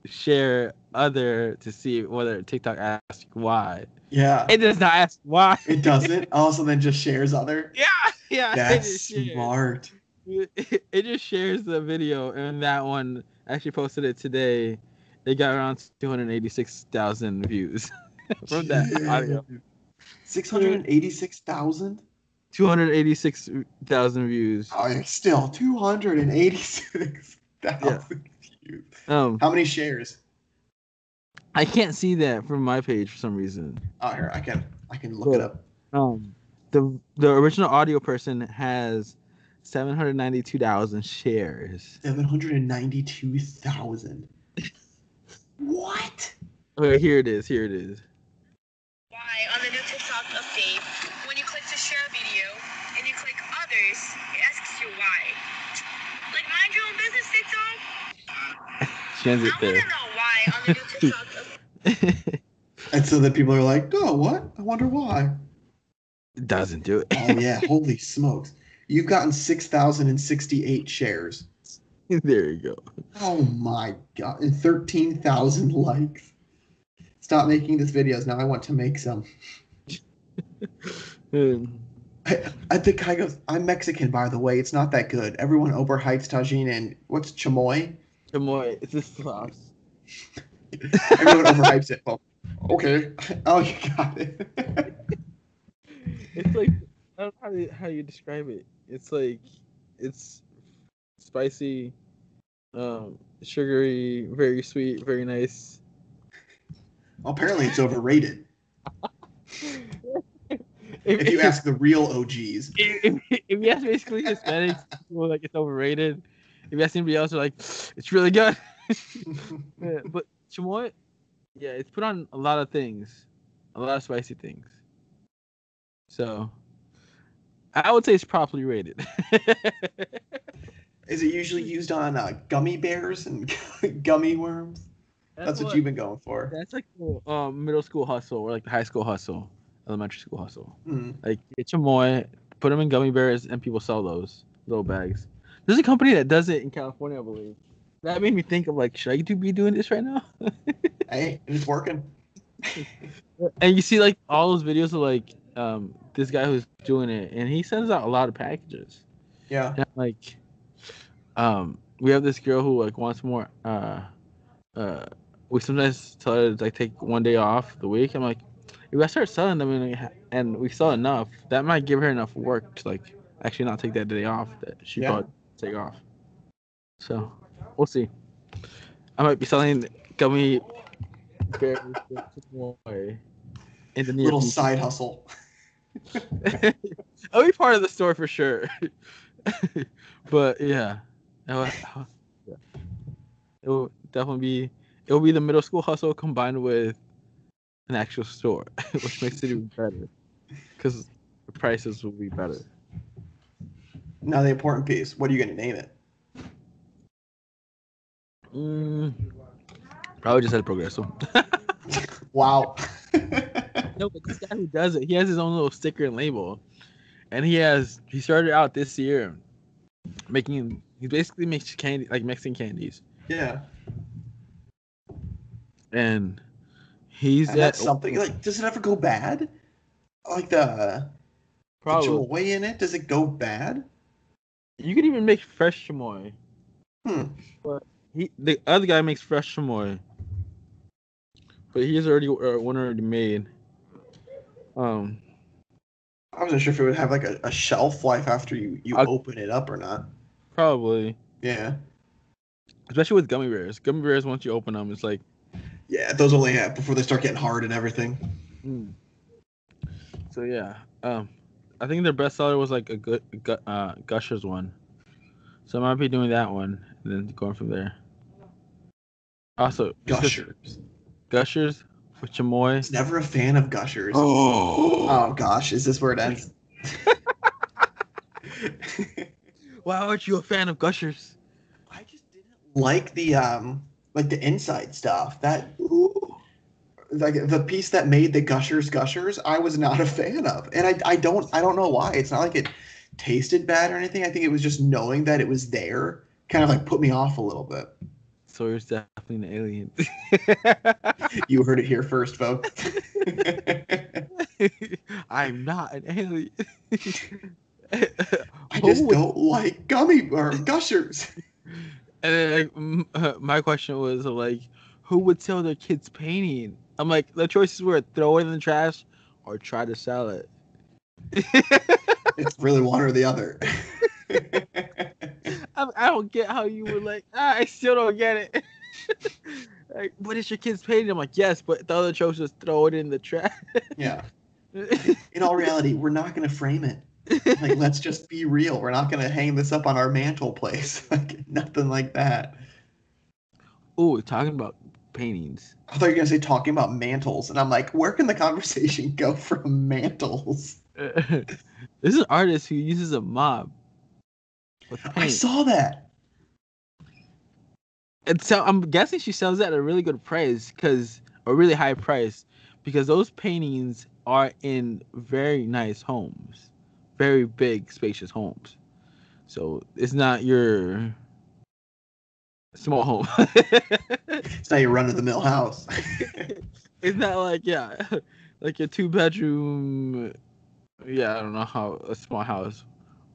share other to see whether TikTok asks why. Yeah, It does not ask why. it doesn't. Also, then just shares other. yeah, yeah. it That's smart. It, it just shares the video, and that one actually posted it today. It got around 286,000 views from that audio. Six hundred and eighty-six thousand. 286,000 views. Oh, yeah, still two hundred and eighty-six thousand views. Um, How many shares? I can't see that from my page for some reason. Oh, here I can I can look it up. Um, the the original audio person has 792,000 shares. Seven hundred and ninety-two thousand. What? Okay, here it is. Here it is. Why on the new TikTok update, when you click to share a video and you click others, it asks you why. Like mind your own business, TikTok. She ends it I want there. know why on the new And so then people are like, oh, what? I wonder why. it doesn't do it. Oh yeah, holy smokes! You've gotten six thousand and sixty-eight shares. there you go. Oh my god, and thirteen thousand likes. Stop making these videos now. I want to make some. Um, I, I the guy goes, I'm Mexican, by the way. It's not that good. Everyone overhypes Tajin, and what's chamoy? Chamoy, it's a flops. Everyone overhypes it. Oh, okay. Oh, you got it. It's like I don't know how you, how you describe it. It's like it's spicy, um, sugary, very sweet, very nice. Apparently, it's overrated. If you ask the real OGs, if, if, if you ask basically Hispanics, people like it's overrated. If you ask anybody else, they're like it's really good. Yeah, but chamoy, yeah, it's put on a lot of things, a lot of spicy things. So, I would say it's properly rated. is it usually used on uh, gummy bears and gummy worms? That's, what, you've been going for. That's like um, middle school hustle or like the high school hustle, elementary school hustle. Mm. Like get chamoy, put them in gummy bears, and people sell those little bags. There's a company that does it in California, I believe. That made me think of like, should I do be doing this right now? Hey, it's working. and you see like all those videos of like um this guy who's doing it, and he sends out a lot of packages. Yeah. And, like, um, we have this girl who like wants more. Uh, uh, we sometimes tell her to like take one day off the week. I'm like, if I start selling them and, we- and we sell enough, that might give her enough work to like actually not take that day off that she Yeah. thought take off. So we'll see. I might be selling gummy bears in the near Little future. side hustle. I'll be part of the store for sure. but yeah, it will, yeah. it will definitely be. It will be the middle school hustle combined with an actual store, which makes it even better because the prices will be better. Now the important piece. What are you going to name it? Mm, probably just El Progreso. Wow. no, but this guy who does it, he has his own little sticker and label, and he has he started out this year making. He basically makes candy like mixing candies. yeah. and he's And at something like. Does it ever go bad? Like the, the probably chamoy in it. Does it go bad? You could even make fresh chamoy. Hmm. He the other guy makes fresh chamoy, but he's already uh, one already made. Um, I wasn't sure if it would have like a, a shelf life after you you I'll- open it up or not. probably Yeah. especially with gummy bears. Gummy bears once you open them, it's like Yeah. Those only have before they start getting hard and everything. mm. so yeah. Um, I think their best seller was like a good uh Gushers one, so I might be doing that one and then going from there. Also, just 'cause Gushers. Gushers with chamoy. It's never a fan of gushers. Oh. Oh gosh, is this where it ends? Why aren't you a fan of Gushers? I just didn't like the um like the inside stuff. That like the piece that made the gushers gushers, I was not a fan of. And I I don't I don't know why. It's not like it tasted bad or anything. I think it was just knowing that it was there kind of like put me off a little bit. so Sawyer's definitely an alien. You heard it here first, folks. I'm not an alien. I just would- don't like gummy or gushers. And then like, m- uh, my question was like, who would sell their kids painting? I'm like, the choices were throw it in the trash or try to sell it. It's really one or the other. I, I don't get how you were like, ah, I still don't get it. like, but it's your kid's painting. I'm like, yes, but the other choice was throw it in the trash. yeah. In all reality, we're not going to frame it. Like, let's just be real. We're not going to hang this up on our mantle place. Like, nothing like that. Ooh, we're talking about paintings. I thought you were going to say talking about mantles. And I'm like, where can the conversation go from mantles? this is an artist who uses a mob. I saw that. And so I'm guessing she sells that at a really good price because a really high price because those paintings are in very nice homes, very big, spacious homes. So it's not your small home. It's not your run of the mill house. it's not like yeah, like a two bedroom. Yeah, I don't know how a small house.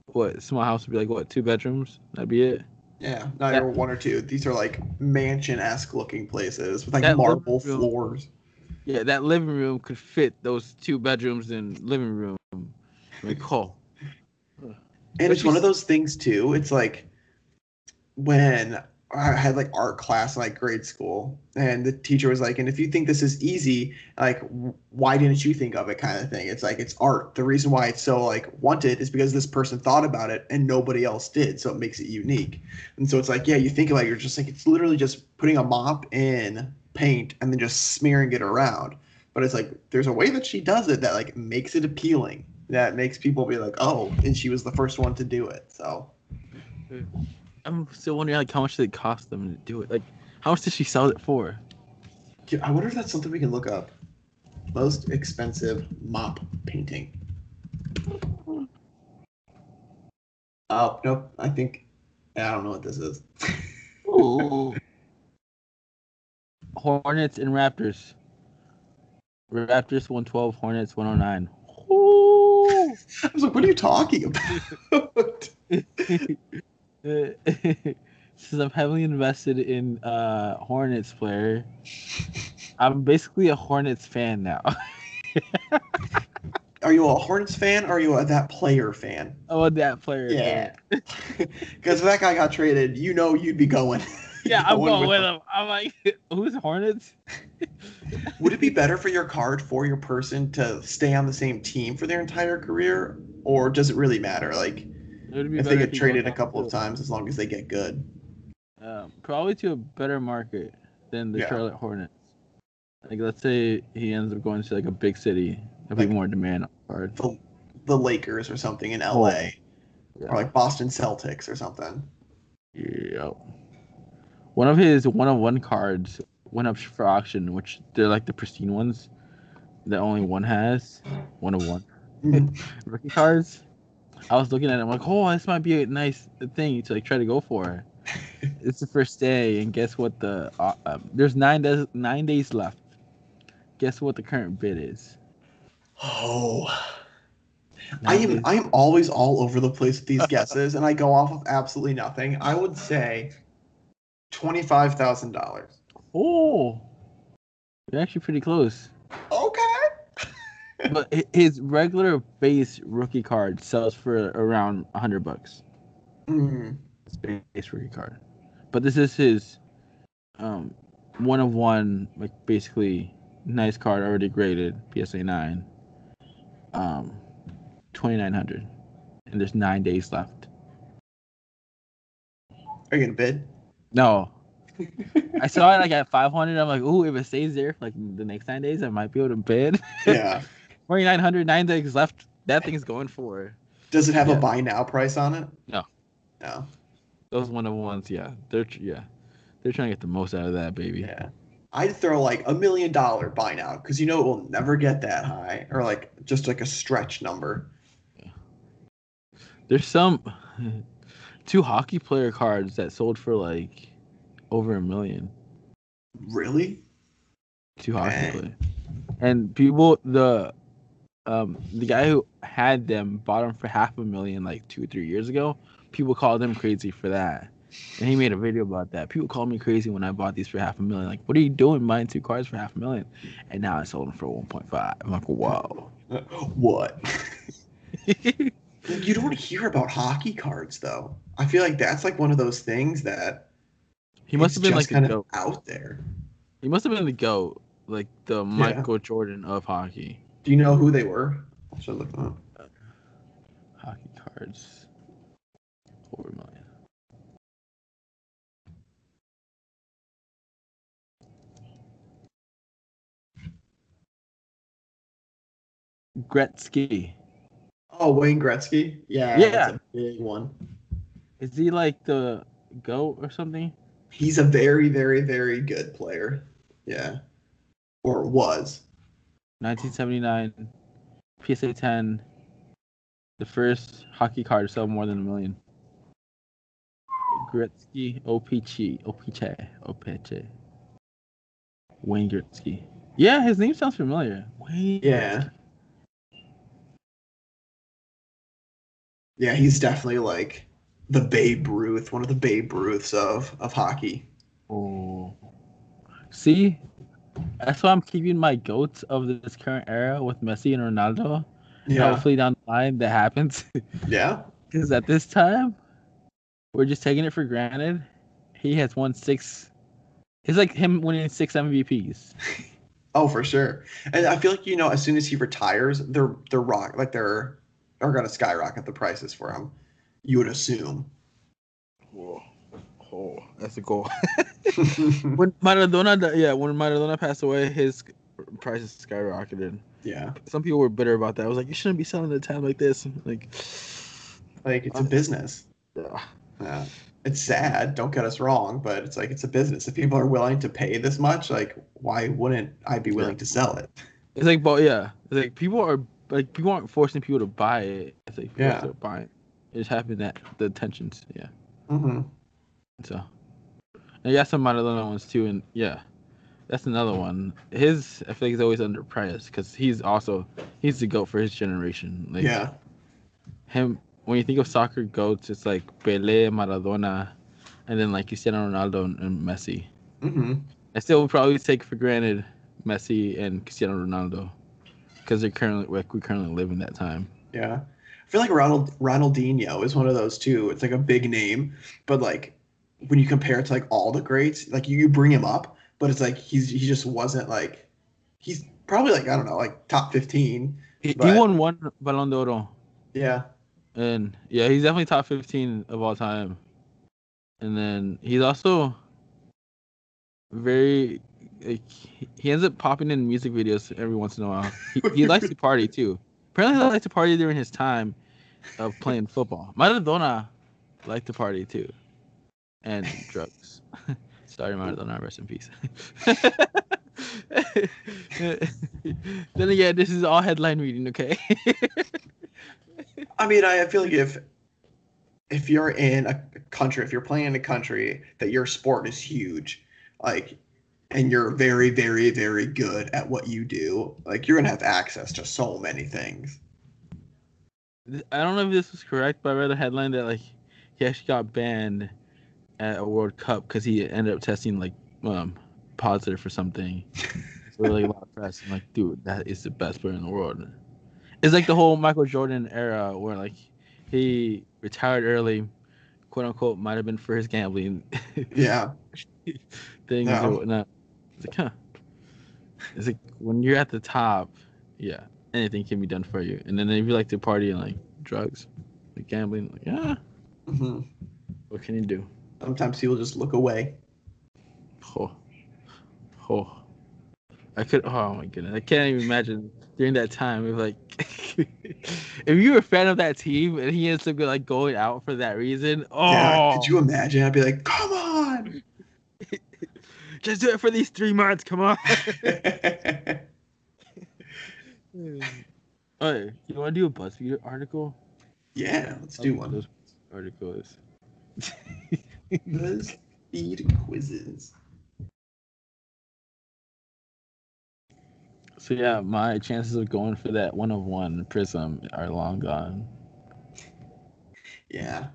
What small house would be like? What two bedrooms? That'd be it. Yeah, not That- even one or two. These are like mansion-esque looking places with like marble floors. Yeah, that living room could fit those two bedrooms and living room. Like, oh, And But it's one of those things too. It's like when I had like art class in like grade school, and the teacher was like, "And if you think this is easy, like, why didn't you think of it?" Kind of thing. It's like it's art. The reason why it's so like wanted is because this person thought about it and nobody else did, so it makes it unique. And so it's like, yeah, you think about it, you're just like, it's literally just putting a mop in paint and then just smearing it around. But it's like there's a way that she does it that like makes it appealing. That makes people be like, oh, and she was the first one to do it. So hmm. I'm still wondering like how much did it cost them to do it? Like, how much did she sell it for? I wonder if that's something we can look up. Most expensive mop painting. Oh nope. I think I don't know what this is. Ooh. Hornets and Raptors. Raptors 112, Hornets 109. Ooh. I was like, what are you talking about? Since I'm heavily invested in uh Hornets player, I'm basically a Hornets fan now. are you a Hornets fan or are you a that player fan? A that player. Yeah. Because if that guy got traded, you know you'd be going. Yeah, I'm Going with with them. him. I'm like, who's Hornets? Would it be better for your card for your person to stay on the same team for their entire career, or does it really matter? Like It would be if they get he traded a couple of times, as long as they get good. Um, probably to a better market than the Yeah. Charlotte Hornets. Like, let's say he ends up going to like a big city. There'll be more demand on card. The, the Lakers or something in LA, Yeah. or like Boston Celtics or something. Yeah. One of his one of one cards went up for auction, which they're like the pristine ones that only one has. One of one rookie cards. I was looking at it, I'm like, oh, this might be a nice thing to like try to go for. it's the first day, and guess what? The uh, um, there's nine days nine days left. Guess what the current bid is? Oh, I am days- I am always all over the place with these guesses, and I go off of absolutely nothing. I would say twenty five thousand dollars. Oh, you're actually pretty close. But his regular base rookie card sells for around a hundred bucks. Mm. His base rookie card, but this is his um one of one, like basically nice card already graded PSA nine, um twenty nine hundred, and there's nine days left. Are you gonna bid? No. I saw it like at 500. I'm like, ooh, if it stays there for like the next nine days, I might be able to bid. Yeah. 2900, nine days left. That thing's going for. Does it have Yeah. a buy now price on it? No. No. Those one of ones, yeah. They're yeah, they're trying to get the most out of that baby. Yeah. I'd throw like a million dollar buy now because you know it will never get that high, or like just like a stretch number. There's some two hockey player cards that sold for like over a million. Really? Two hockey Dang. player, and people the um the guy who had them bought them for half a million like two or three years ago. People called him crazy for that. And he made a video about that. People called me crazy when I bought these for half a million. Like, what are you doing buying two cards for half a million? And now I sold them for 1.5. I'm like, whoa. What? you don't hear about hockey cards though. I feel like that's like one of those things that He must have been like kind goat. of out there. He must have been the goat, like the Michael Jordan of hockey. Do you know who they were? I should look them up. Hockey cards. Four million. Gretzky. Oh, Wayne Gretzky. Yeah. Yeah. That's a big one. Is he like the goat or something? He's a very, very, very good player. Yeah. Or was. 1979, PSA 10. The first hockey card to sell more than a million. Gretzky, OPC, OPC, OPC. Wayne Gretzky. Yeah, his name sounds familiar. Wayne. Yeah. Yeah, he's definitely like the Babe Ruth, one of the Babe Ruths of of hockey. Oh. See, that's why I'm keeping my goats of this current era with Messi and Ronaldo. Yeah, Hopefully down the line that happens. yeah, Because at this time, we're just taking it for granted. He has won six. It's like him winning six MVPs. oh for sure. And I feel like you know, as soon as he retires, they're they're rock like they're are gonna skyrocket the prices for him. You would assume. Whoa. Oh, that's a goal. when Maradona, yeah, when Maradona passed away, his prices skyrocketed. yeah, Some people were bitter about that. I was like, you shouldn't be selling at a time like this. Like, like it's a business. yeah. Yeah. It's sad, don't get us wrong, but it's like it's a business. If people are willing to pay this much, like why wouldn't I be willing to sell it? It's like, but yeah, it's like people are like people aren't forcing people to buy it. It's like people Yeah. are buying. It just happened that the tensions, yeah. hmm So, and got some Maradona ones too, and yeah, that's another one. His I feel like he's always underpriced because he's also he's the goat for his generation. Like Yeah. him, when you think of soccer goats, it's like Pele, Maradona, and then like Cristiano Ronaldo and, and Messi. hmm I still would probably take for granted Messi and Cristiano Ronaldo because they're currently like we currently live in that time. Yeah. I feel like Ronald Ronaldinho is one of those too. It's like a big name, but like when you compare it to like all the greats, like you, you bring him up, but it's like he's he just wasn't like he's probably like I don't know, like top fifteen. He, he won one Ballon d'Oro. Yeah. And yeah, he's definitely top 15 of all time. And then he's also very like he- he ends up popping in music videos every once in a while. He, he likes to party too. Apparently, he likes to party during his time of playing football. Maradona liked to party too, and drugs. Sorry, Maradona, rest in peace. then again, this is all headline reading, okay? I mean, I I feel like if if you're in a country, if you're playing in a country that your sport is huge, like, and you're very, very, very good at what you do, like, you're gonna have access to so many things. I don't know if this was correct, but I read a headline that like he actually got banned at a World Cup because he ended up testing like um positive for something. so like a lot of press. I'm like, dude, that is the best player in the world. It's like the whole Michael Jordan era where like he retired early, quote unquote, might have been for his gambling Yeah, things Yeah. or whatnot. It's like, huh. It's like when you're at the top, yeah, anything can be done for you. And then if you like to party and like drugs, like gambling, like yeah, hmm what can you do? Sometimes people just look away. Oh, oh, I could. Oh my goodness, I can't even imagine during that time. If like, if you were a fan of that team and he ends up like going out for that reason, oh, Yeah, could you imagine? I'd be like, come on. just do it for these three months. Come on. Oh, you want to do a BuzzFeed article? yeah, let's do one. Those articles. Let's feed quizzes. So yeah, my chances of going for that one of one prism are long gone. Yeah.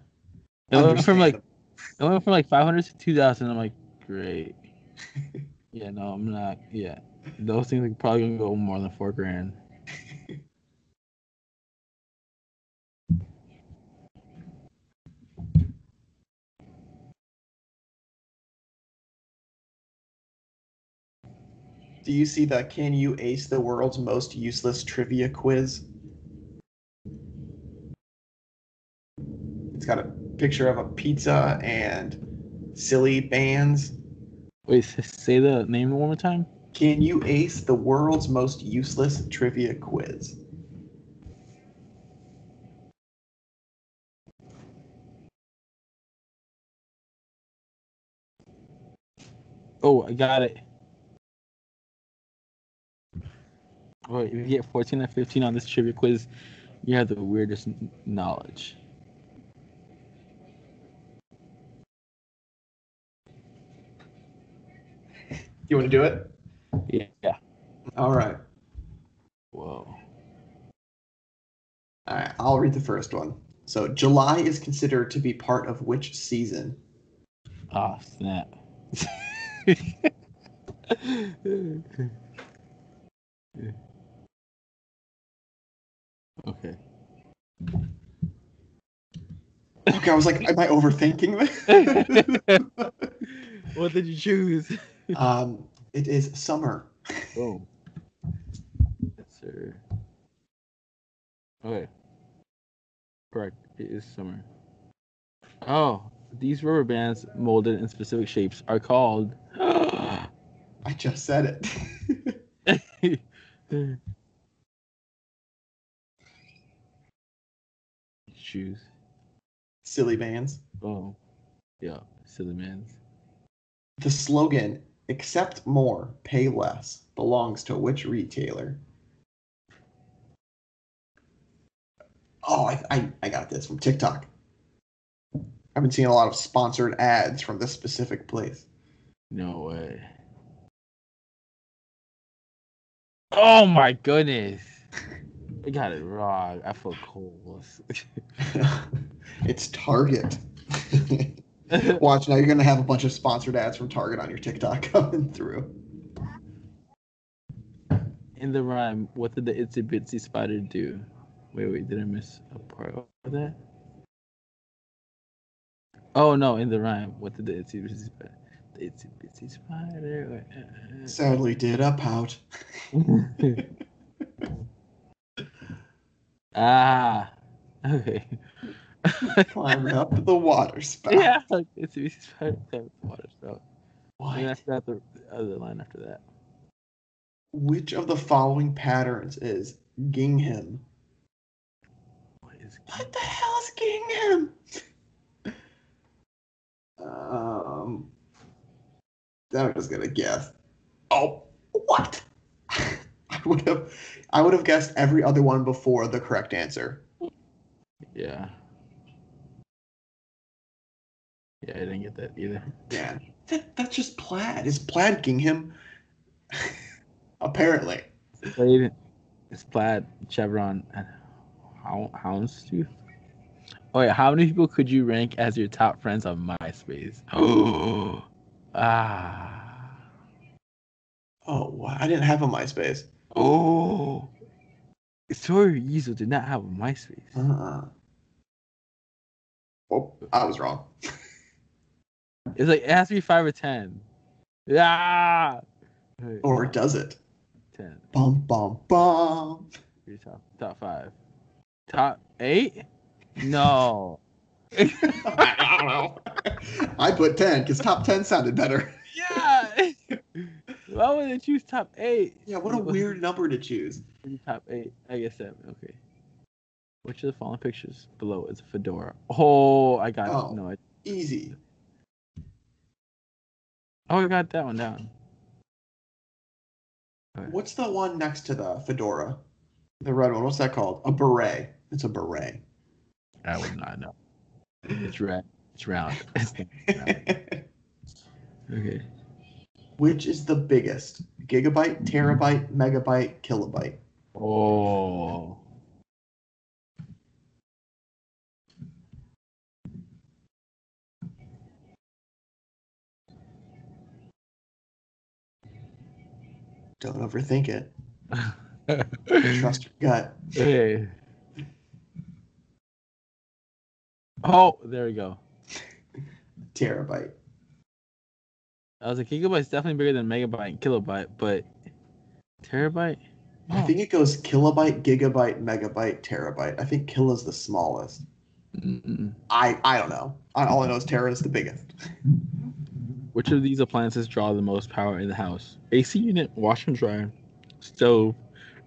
It went from like it went from like 500 to 2,000. I'm like, great. yeah, no, I'm not. Yeah, those things are probably gonna go more than four grand. Do you see that? Can You Ace the World's Most Useless Trivia quiz? It's got a picture of a pizza and silly bands. Wait, say the name one more time. Can you ace the world's most useless trivia quiz? Oh, I got it. Wait, if you get 14 or 15 on this trivia quiz, you have the weirdest knowledge. You want to do it? Yeah. All right. Whoa. All right. I'll read the first one. So July is considered to be part of which season? Oh snap. okay. Okay, I was like, am I overthinking this? what did you choose? um, it is summer. Boom. Yes, sir. Okay. Correct. It is summer. Oh, these rubber bands molded in specific shapes are called. I just said it. Shoes. Silly bands. Oh, yeah, silly man's. The slogan "Accept more, pay less" belongs to which retailer? Oh, I, I, I got this from TikTok. I've been seeing a lot of sponsored ads from this specific place. No way. Oh my goodness. I got it wrong. I feel cold. it's Target. Watch now, you're gonna have a bunch of sponsored ads from Target on your TikTok coming through. In the rhyme, what did the itsy bitsy spider do? Wait, wait, did I miss a part of that? Oh no, in the rhyme, what did the itsy bitsy spider? The itsy bitsy spider. Uh, uh, uh. Sadly, did a pout. Ah, okay. Climbed up the water spout. yeah, like bitsy spider. That was the water spout. And What? I the other line after that. Which of the following patterns is gingham? What is? What the hell is gingham? Um, I'm just gonna guess. Oh, what? I would have, I would have guessed every other one before the correct answer. Yeah. Yeah, I didn't get that either. Yeah, that, that's just plaid. Is plaid gingham? Apparently. Plaid, it's plaid, chevron, and hound, houndstooth. Oh yeah, how many people could you rank as your top friends on MySpace? Oh, ah, Oh. I didn't have a MySpace. Oh. Sawyer Yeezel did not have a MySpace. Oh, I was wrong. It's like it has to be five or ten. Yeah. Or does it? ten. Bum bum bum. Your top top five. Top eight? No. I don't know. I put ten because top ten sounded better. Yeah. Why would they choose top eight? Yeah, what a weird number to choose. Top eight. I guess seven. Okay. Which of the following pictures below is a fedora? Oh, I got Oh. it. No, I, Easy. oh, I got that one down. What's the one next to the fedora? The red one. What's that called? A beret. It's a beret. I would not know. It's red. It's round. It's round. Okay. Which is the biggest? Gigabyte, mm-hmm. terabyte, megabyte, kilobyte. Oh. Don't overthink it. Trust your gut. Okay. Oh, there we go. Terabyte. I was like, gigabyte's definitely bigger than megabyte and kilobyte, but terabyte? I think it goes kilobyte, gigabyte, megabyte, terabyte. I think kilo is the smallest. Mm-mm. I I don't know. I, all I know is tera is the biggest. Which of these appliances draw the most power in the house? AC unit, washer and dryer, stove,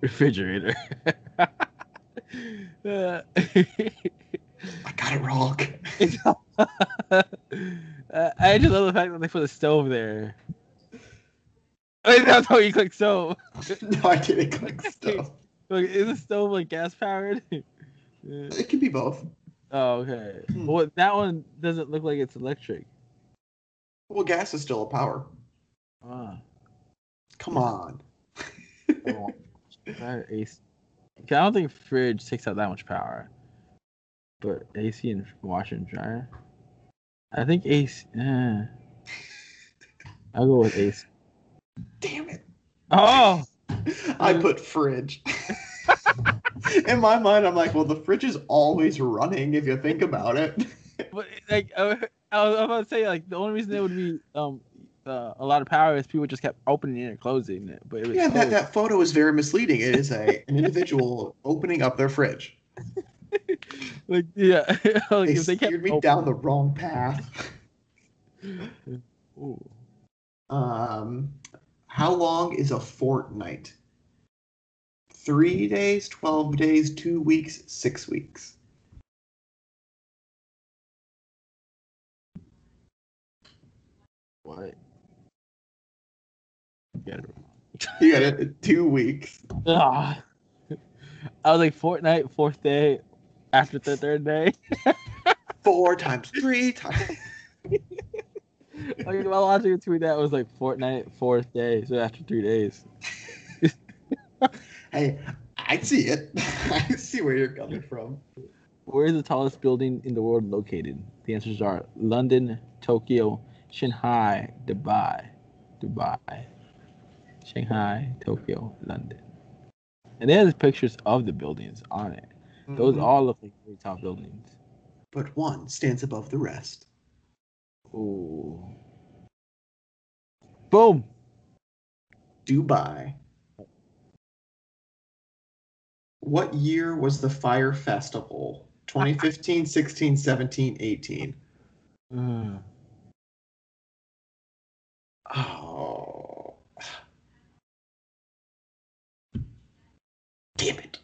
refrigerator. Uh, I got it wrong. uh, I just love the fact that they put a stove there. Wait, that's how you click stove. no, I didn't click stove. Like, is a stove like gas powered? It could be both. oh, okay. Hmm. Well, that one doesn't look like it's electric. Well, gas is still a power. Ah. Come on. Oh, AC. 'Cause I don't think fridge takes out that much power. but AC and washer and dryer. I think Ace. Eh. I'll go with Ace. Damn it. Oh, I put fridge. In my mind, I'm like, well, the fridge is always running if you think about it. but like I, I was about to say, like the only reason it would be um uh, a lot of power is people just kept opening it and closing it. But it was Yeah, that, that photo is very misleading. It is a an individual opening up their fridge. like yeah, like They if they kept steered me open- down the wrong path. Ooh. Um, how long is a fortnight? Three days, twelve days, two weeks, six weeks. What? Get it. You got it. Two weeks. Ah. I was like fortnight, fourth day, after the third day. Four times three times. Like my logic between that was like fortnight, fourth day, so after three days. Hey, I see it. I see where you're coming from. Where is the tallest building in the world located? The answers are London, Tokyo, Shanghai, Dubai. Dubai. Shanghai, Tokyo, London. And there's pictures of the buildings on it. Those Mhm. all look like very tall buildings. But one stands above the rest. Ooh. Boom. Dubai. What year was the Fyre Festival? 2015, 16, 17, 18. Mm. Oh. Damn it.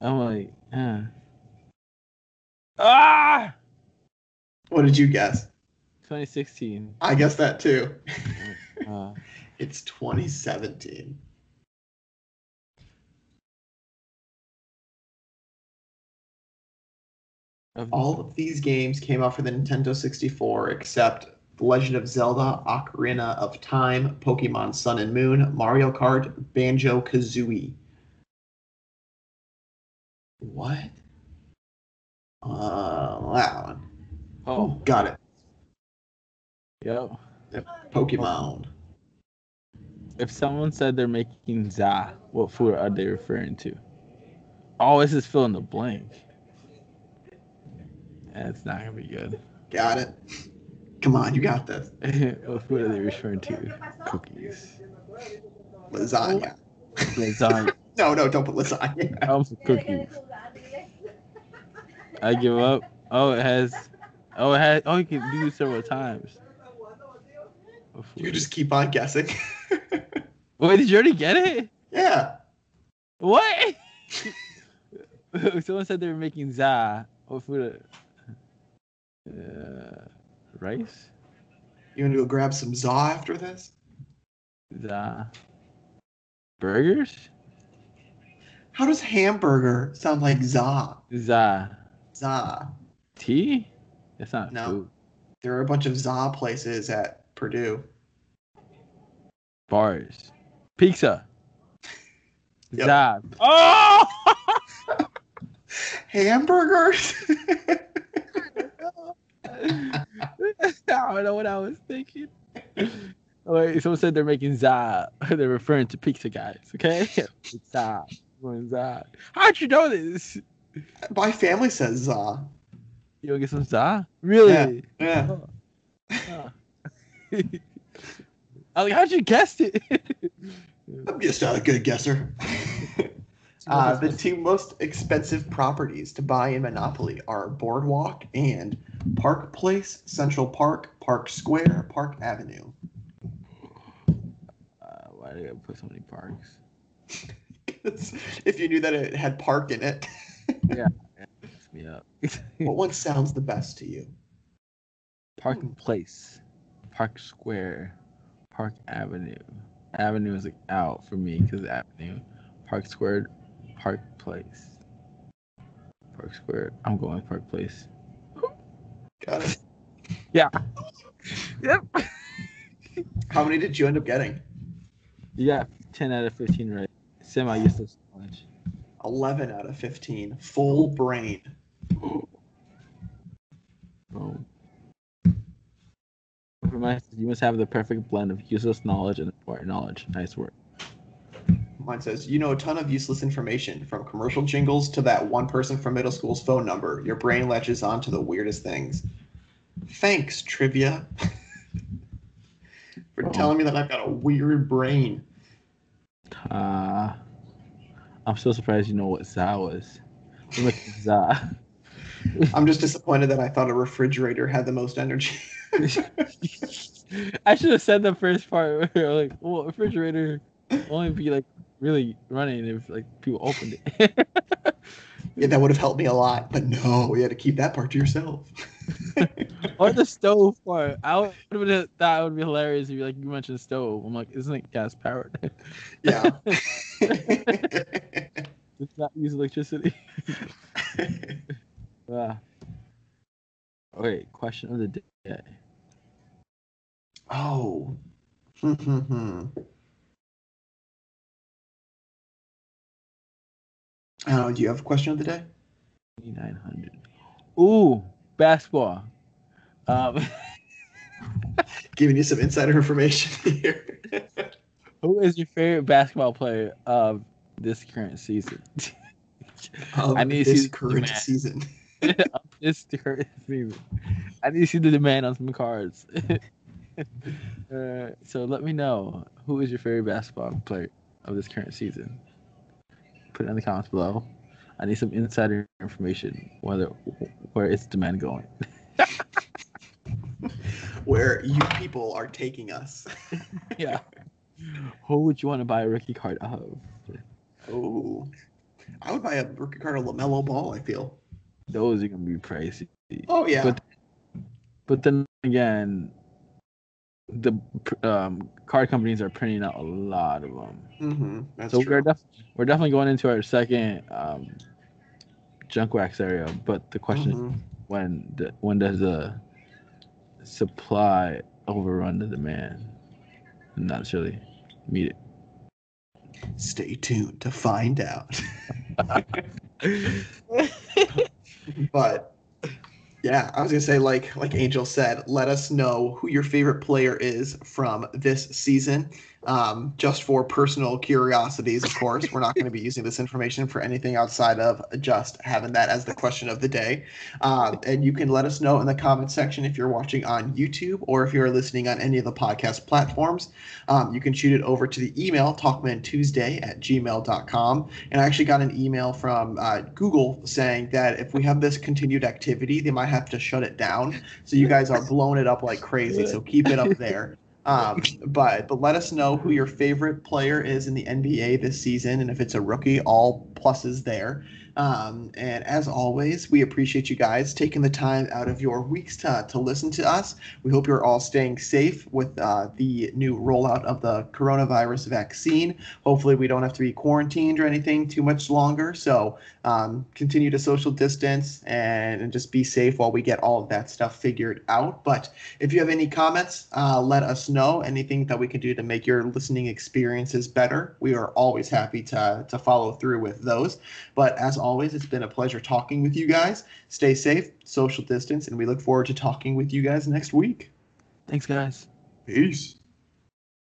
I'm like, uh. ah, What did you guess? 2016. I guess that too. Uh, It's 2017. of- All of these games came out for the Nintendo 64 except The Legend of Zelda, Ocarina of Time, Pokemon Sun and Moon, Mario Kart, Banjo Kazooie. What? Uh, that one. oh, got it. yep. Pokemon. If someone said they're making za, what food are they referring to? Oh, this is fill in the blank. That's not gonna be good. Got it. Come on, you got this. what food are they referring to? Cookies. Lasagna. Lasagna. No, no, don't put lasagna. I'm for cookies. I give up. Oh, it has. Oh, it has. Oh, you can do this several times. You just keep on guessing. Wait, did you already get it? yeah. What? Someone said they were making za. What food? Uh, rice? You want to go grab some za after this? Za. Burgers? How does hamburger sound like za? Za. Za. Tea? That's not No. food. There are a bunch of za places at Purdue. Bars. Pizza. Yep. Za. Oh! Hamburgers? I don't know what I was thinking. Wait, someone said they're making za. They're referring to pizza guys, okay? za. Za. How'd you know this? My family says za. You want to get some za? Really? Yeah. Oh. I was like, how'd you guess it? I'm just not a good guesser. Uh, the two most expensive properties to buy in Monopoly are Boardwalk and Park Place, Central Park, Park Square, Park Avenue. Uh, why did I put so many parks? if you knew that it had park in it, Mess me up. what one sounds the best to you? Park Place, Park Square, Park Avenue. Avenue is like out for me because Avenue. Park Square, Park Place. Park Square. I'm going Park Place. Got it. Yeah. yep. How many did you end up getting? You got 10 out of 15 right. Semi useless knowledge. 11 out of 15. Full brain. Oh. You must have the perfect blend of useless knowledge and important knowledge. Nice work. Mine says, you know a ton of useless information, from commercial jingles to that one person from middle school's phone number. Your brain latches on to the weirdest things. Thanks, trivia. For Oh. telling me that I've got a weird brain. Uh, I'm so surprised you know what za was. I'm za. I'm just disappointed that I thought a refrigerator had the most energy. I should have said the first part where like, well, refrigerator only be like really running if like people opened it. yeah, that would have helped me a lot, but no, we had to keep that part to yourself. or the stove part. I would have thought it would be hilarious if you like you mentioned stove. I'm like, isn't it gas powered? yeah. Does not use electricity. Ah. Okay, question of the day. oh. Hmm, hmm, hmm. Don't. Do you have a question of the day? 900. Ooh, basketball. Um, Giving you some insider information here. who is your favorite basketball player of this current season? I need to see the current demand. season. this current season. I need to see the demand on some cards. uh, so let me know who is your favorite basketball player of this current season. Put it in the comments below. I need some insider information whether where is demand going. Where you people are taking us. yeah. Who would you want to buy a rookie card of? Oh. I would buy a rookie card of LaMelo Ball, I feel. Those are gonna be pricey. Oh, yeah. But but then again, the um, card companies are printing out a lot of them. Mm-hmm. That's so true. we're def- we're definitely going into our second um, junk wax area. But the question is Mhm. when the, when does the supply overrun the demand and not necessarily meet it? Stay tuned to find out. but yeah, I was gonna say, like like Angel said, let us know who your favorite player is from this season. Um, just for personal curiosities, of course. We're not going to be using this information for anything outside of just having that as the question of the day. Um, and you can let us know in the comment section if you're watching on YouTube or if you're listening on any of the podcast platforms. Um, you can shoot it over to the email talkmantuesday at gmail.com. And I actually got an email from uh, Google saying that if we have this continued activity, they might have to shut it down. So you guys are blowing it up like crazy. So keep it up there. Um, but but let us know who your favorite player is in the NBA this season, and if it's a rookie, all pluses there. Um, and as always, we appreciate you guys taking the time out of your weeks to, to listen to us. We hope you're all staying safe with uh, the new rollout of the coronavirus vaccine. Hopefully, we don't have to be quarantined or anything too much longer. So um, continue to social distance and, and just be safe while we get all of that stuff figured out. But if you have any comments, uh, let us know. Anything that we can do to make your listening experiences better, we are always happy to, to follow through with those. But as always, it's been a pleasure talking with you guys. Stay safe, social distance, and we look forward to talking with you guys next week. Thanks, guys. Peace.